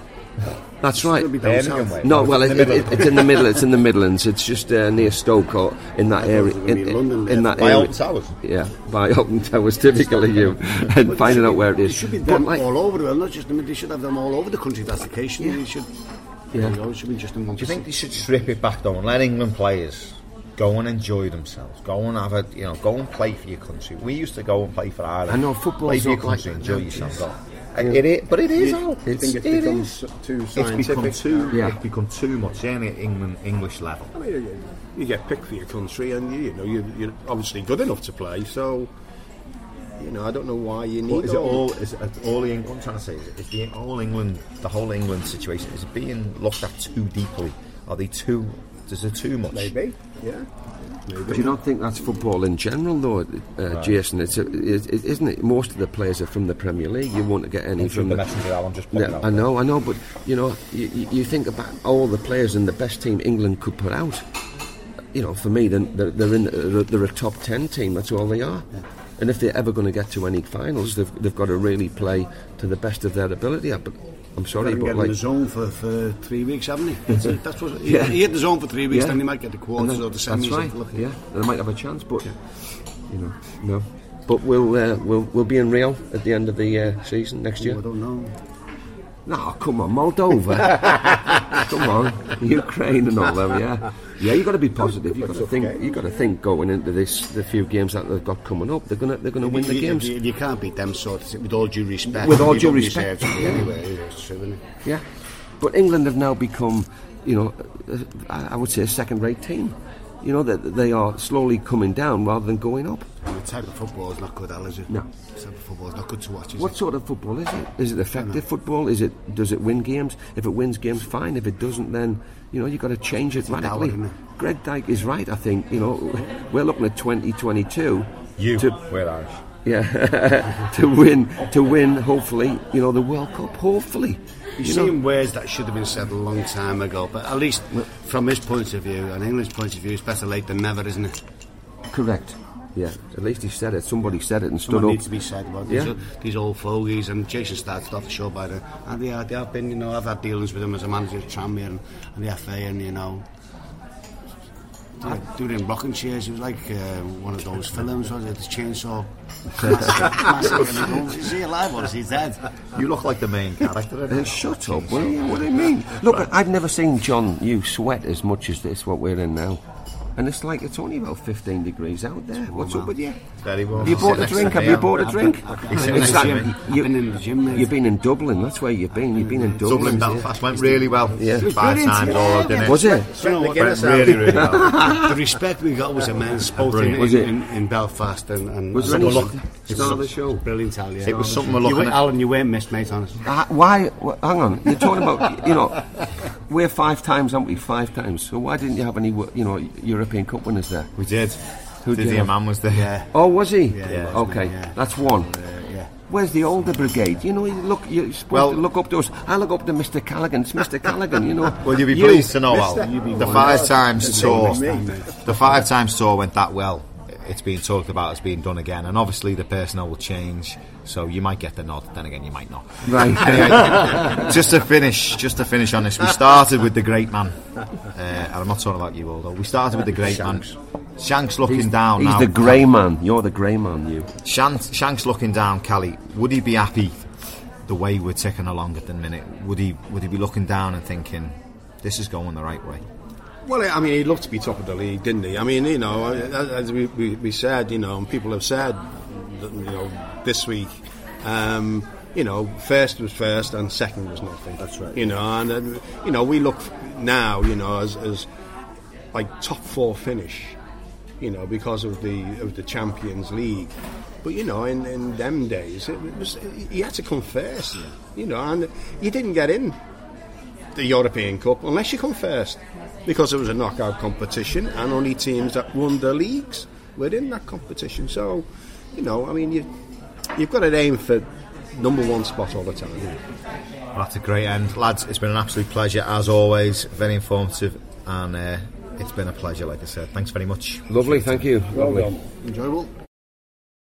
S5: That's right.
S4: It'll be down
S2: Birmingham
S4: south.
S2: way.
S5: No, well,
S2: it's
S5: it,
S2: in the
S5: it,
S2: middle.
S5: it's in the middle. It's in the Midlands. It's just uh, near Stoke or in that
S4: thought
S5: area.
S4: it was gonna
S5: In,
S4: London,
S5: in that
S2: By
S5: area.
S2: Alton Towers.
S5: Yeah, by Alton Towers, typically you, and finding out where it
S4: should be them
S5: like,
S4: all over the world, not just them. They should have them all over the country. That's the case. Yeah. They should.
S5: Yeah.
S4: You know, it should be just in one.
S2: Do you think they should strip it back though and let England players go and enjoy themselves? Go and have a you know, go and play for your country. We used to go and play for Ireland.
S5: I know, football's
S2: play for your
S5: not like that
S2: enjoy yourself.
S5: Jeez.
S2: though. It is, but it is. Al.
S3: I think it
S2: it
S3: becomes
S2: is.
S3: too
S2: It's become
S3: scientific.
S2: too.
S5: Yeah.
S2: It's become too much. Yeah, at England English level.
S3: I mean, you, you get picked for your country, and you, you know you, you're obviously good enough to play. So, you know, I don't know why you need
S2: Well, is it
S3: all.
S2: all? Is it all the England? What I'm trying to say is, it- is the all England, the whole England situation, is it being looked at too deeply? Are they too? Is there too much?
S3: Maybe, yeah.
S5: Do you don't think that's football in general, though, uh, Jason? It's a, it, it, isn't it? Most of the players are from the Premier League. You won't get any from
S2: the
S5: the.
S2: messenger. Al, I'm just
S5: Yeah, I
S2: there.
S5: know, I know, but you know, you, you think about all the players and the best team England could put out. You know, for me, they're, they're in they're, they're a top ten team. That's all they are. And if they're ever going to get to any finals, they've, they've got to really play to the best of their ability. But I'm sorry, but
S4: been in
S5: like
S4: the zone for, for three weeks, haven't he? That's, it. that's what.
S5: Yeah.
S4: He hit the zone for three weeks,
S5: Yeah.
S4: then they might get the quarters
S5: then-
S4: or the semis. that's right.
S5: Yeah, they might have a chance, but you know, no. But we'll uh, we'll we'll be in Real at the end of the uh, season next year.
S4: I don't know.
S5: No, come on, Moldova. come on, Ukraine and all them. Yeah, yeah. You got to be positive. You got to think. You got to think going into this, the few games that they've got coming up. They're gonna they're gonna win the
S4: you,
S5: games.
S4: You, you can't beat them sort of with all due respect.
S5: With all due respect.
S4: to anyway. True.
S5: Yeah, but England have now become, you know, uh, I I would say a second-rate team. You know that they are slowly coming down rather than going up.
S4: And the type of football is not good, Al, is it?
S5: No.
S4: The type of football is not good to watch, is
S5: What
S4: it?
S5: sort of football is it? Is it effective football? Is it does it win games? If it wins games, fine. If it doesn't, then you know you've got to change it radically.
S4: isn't it?
S5: Greg Dyke is right. I think you know we're looking at 2022.
S2: You,
S5: to,
S2: we're Irish.
S5: yeah, to win to win. Hopefully, you know the World Cup. Hopefully,
S4: You're
S5: you know,
S4: words that should have been said a long time ago, but at least from his point of view and England's point of view, it's better late than never, isn't it?
S5: correct. Yeah, at least he said it. Somebody said it and stood
S4: Someone
S5: up.
S4: needs to be said about these,
S5: Yeah.
S4: these old fogies. And Jason started off the show by the, and they, are, they have been, you know, I've had dealings with him as a manager at Tranmere and, and the FA, and you know, doing in rocking chairs. It was like uh, one of those films, was it? The chainsaw. Massive, massive. Is he alive or is he dead?
S2: You look like the main character.
S5: Uh, shut up, will you? What do you mean? Look, I've never seen John you sweat as much as this. What we're in now. And it's like it's only about 15 degrees out there. What's up with you?
S2: Very warm.
S5: Have you bought a drink? Have you
S2: Al.
S5: bought a drink?
S2: He's sitting
S5: It's
S2: next to
S5: like-
S2: me.
S4: I've been in the gym, mate.
S5: You've been in Dublin. That's where you've been. You've been in Dublin.
S2: Dublin, Belfast went really well.
S5: Yeah.
S2: Five times all, didn't it?
S5: Was it?
S4: You know what?
S2: Went really, really well.
S4: the respect we got was immense, both in,
S5: Was it?
S4: in, in Belfast and, and
S5: Was there
S4: and
S5: any
S4: look,
S5: star of the show?
S4: brilliant, yeah.
S2: It was something we're
S4: You
S2: looking
S4: went-
S2: at.
S4: Alan, you weren't missed, mate, honestly.
S5: Uh, why? hang on. You're talking about you know we're five times, aren't we? Five times. So why didn't you have any you know European Cup winners there?
S2: We did.
S5: Who did you
S2: Didier
S5: have?
S2: Man was there.
S4: Yeah.
S5: Oh, was he?
S4: Yeah, he was,
S5: okay,
S4: yeah.
S5: that's one.
S4: Uh, yeah.
S5: Where's the older brigade? You know, you look, you're
S2: Well-
S5: look up to us. I look up to Mr. Callaghan. It's Mr. Callaghan, you know.
S2: Well, you'll be
S5: You-
S2: pleased to know, Al, the five times tour, the five times tour went that well. It's being talked about as being done again, and obviously the personnel will change. So you might get the nod. Then again, you might not.
S5: Right.
S2: Anyway, just to finish, just to finish on this, we started with the great man, uh, and I'm not talking about you, Aldo. We started with the great man. Shanks looking down
S5: He's
S2: now.
S5: the grey man. You're the grey man, you.
S2: Shanks, Shanks looking down, Kelly. Would he be happy the way we're ticking along at the minute? Would he? Would he be looking down and thinking, "This is going the right way"?
S3: Well, I mean, he'd love to be top of the league, didn't he? I mean, you know, as we, we, we said, you know, and people have said, that, you know, this week, um, you know, first was first and second was nothing. That's right. You know, and uh, you know, we look now, you know, as, as like top four finish, you know, because of the of the Champions League. But you know, in, in them days, it was you had to come first, you know, and you didn't get in the European Cup unless you come first because it was a knockout competition and only teams that won the leagues were in that competition. So, you know, I mean, you, you've got to aim for number one spot all the time.
S2: Well, that's a great end, lads. It's been an absolute pleasure as always. Very informative, and uh, it's been a pleasure. Like I said, thanks very much.
S5: Lovely, thank you. Lovely.
S4: Enjoyable.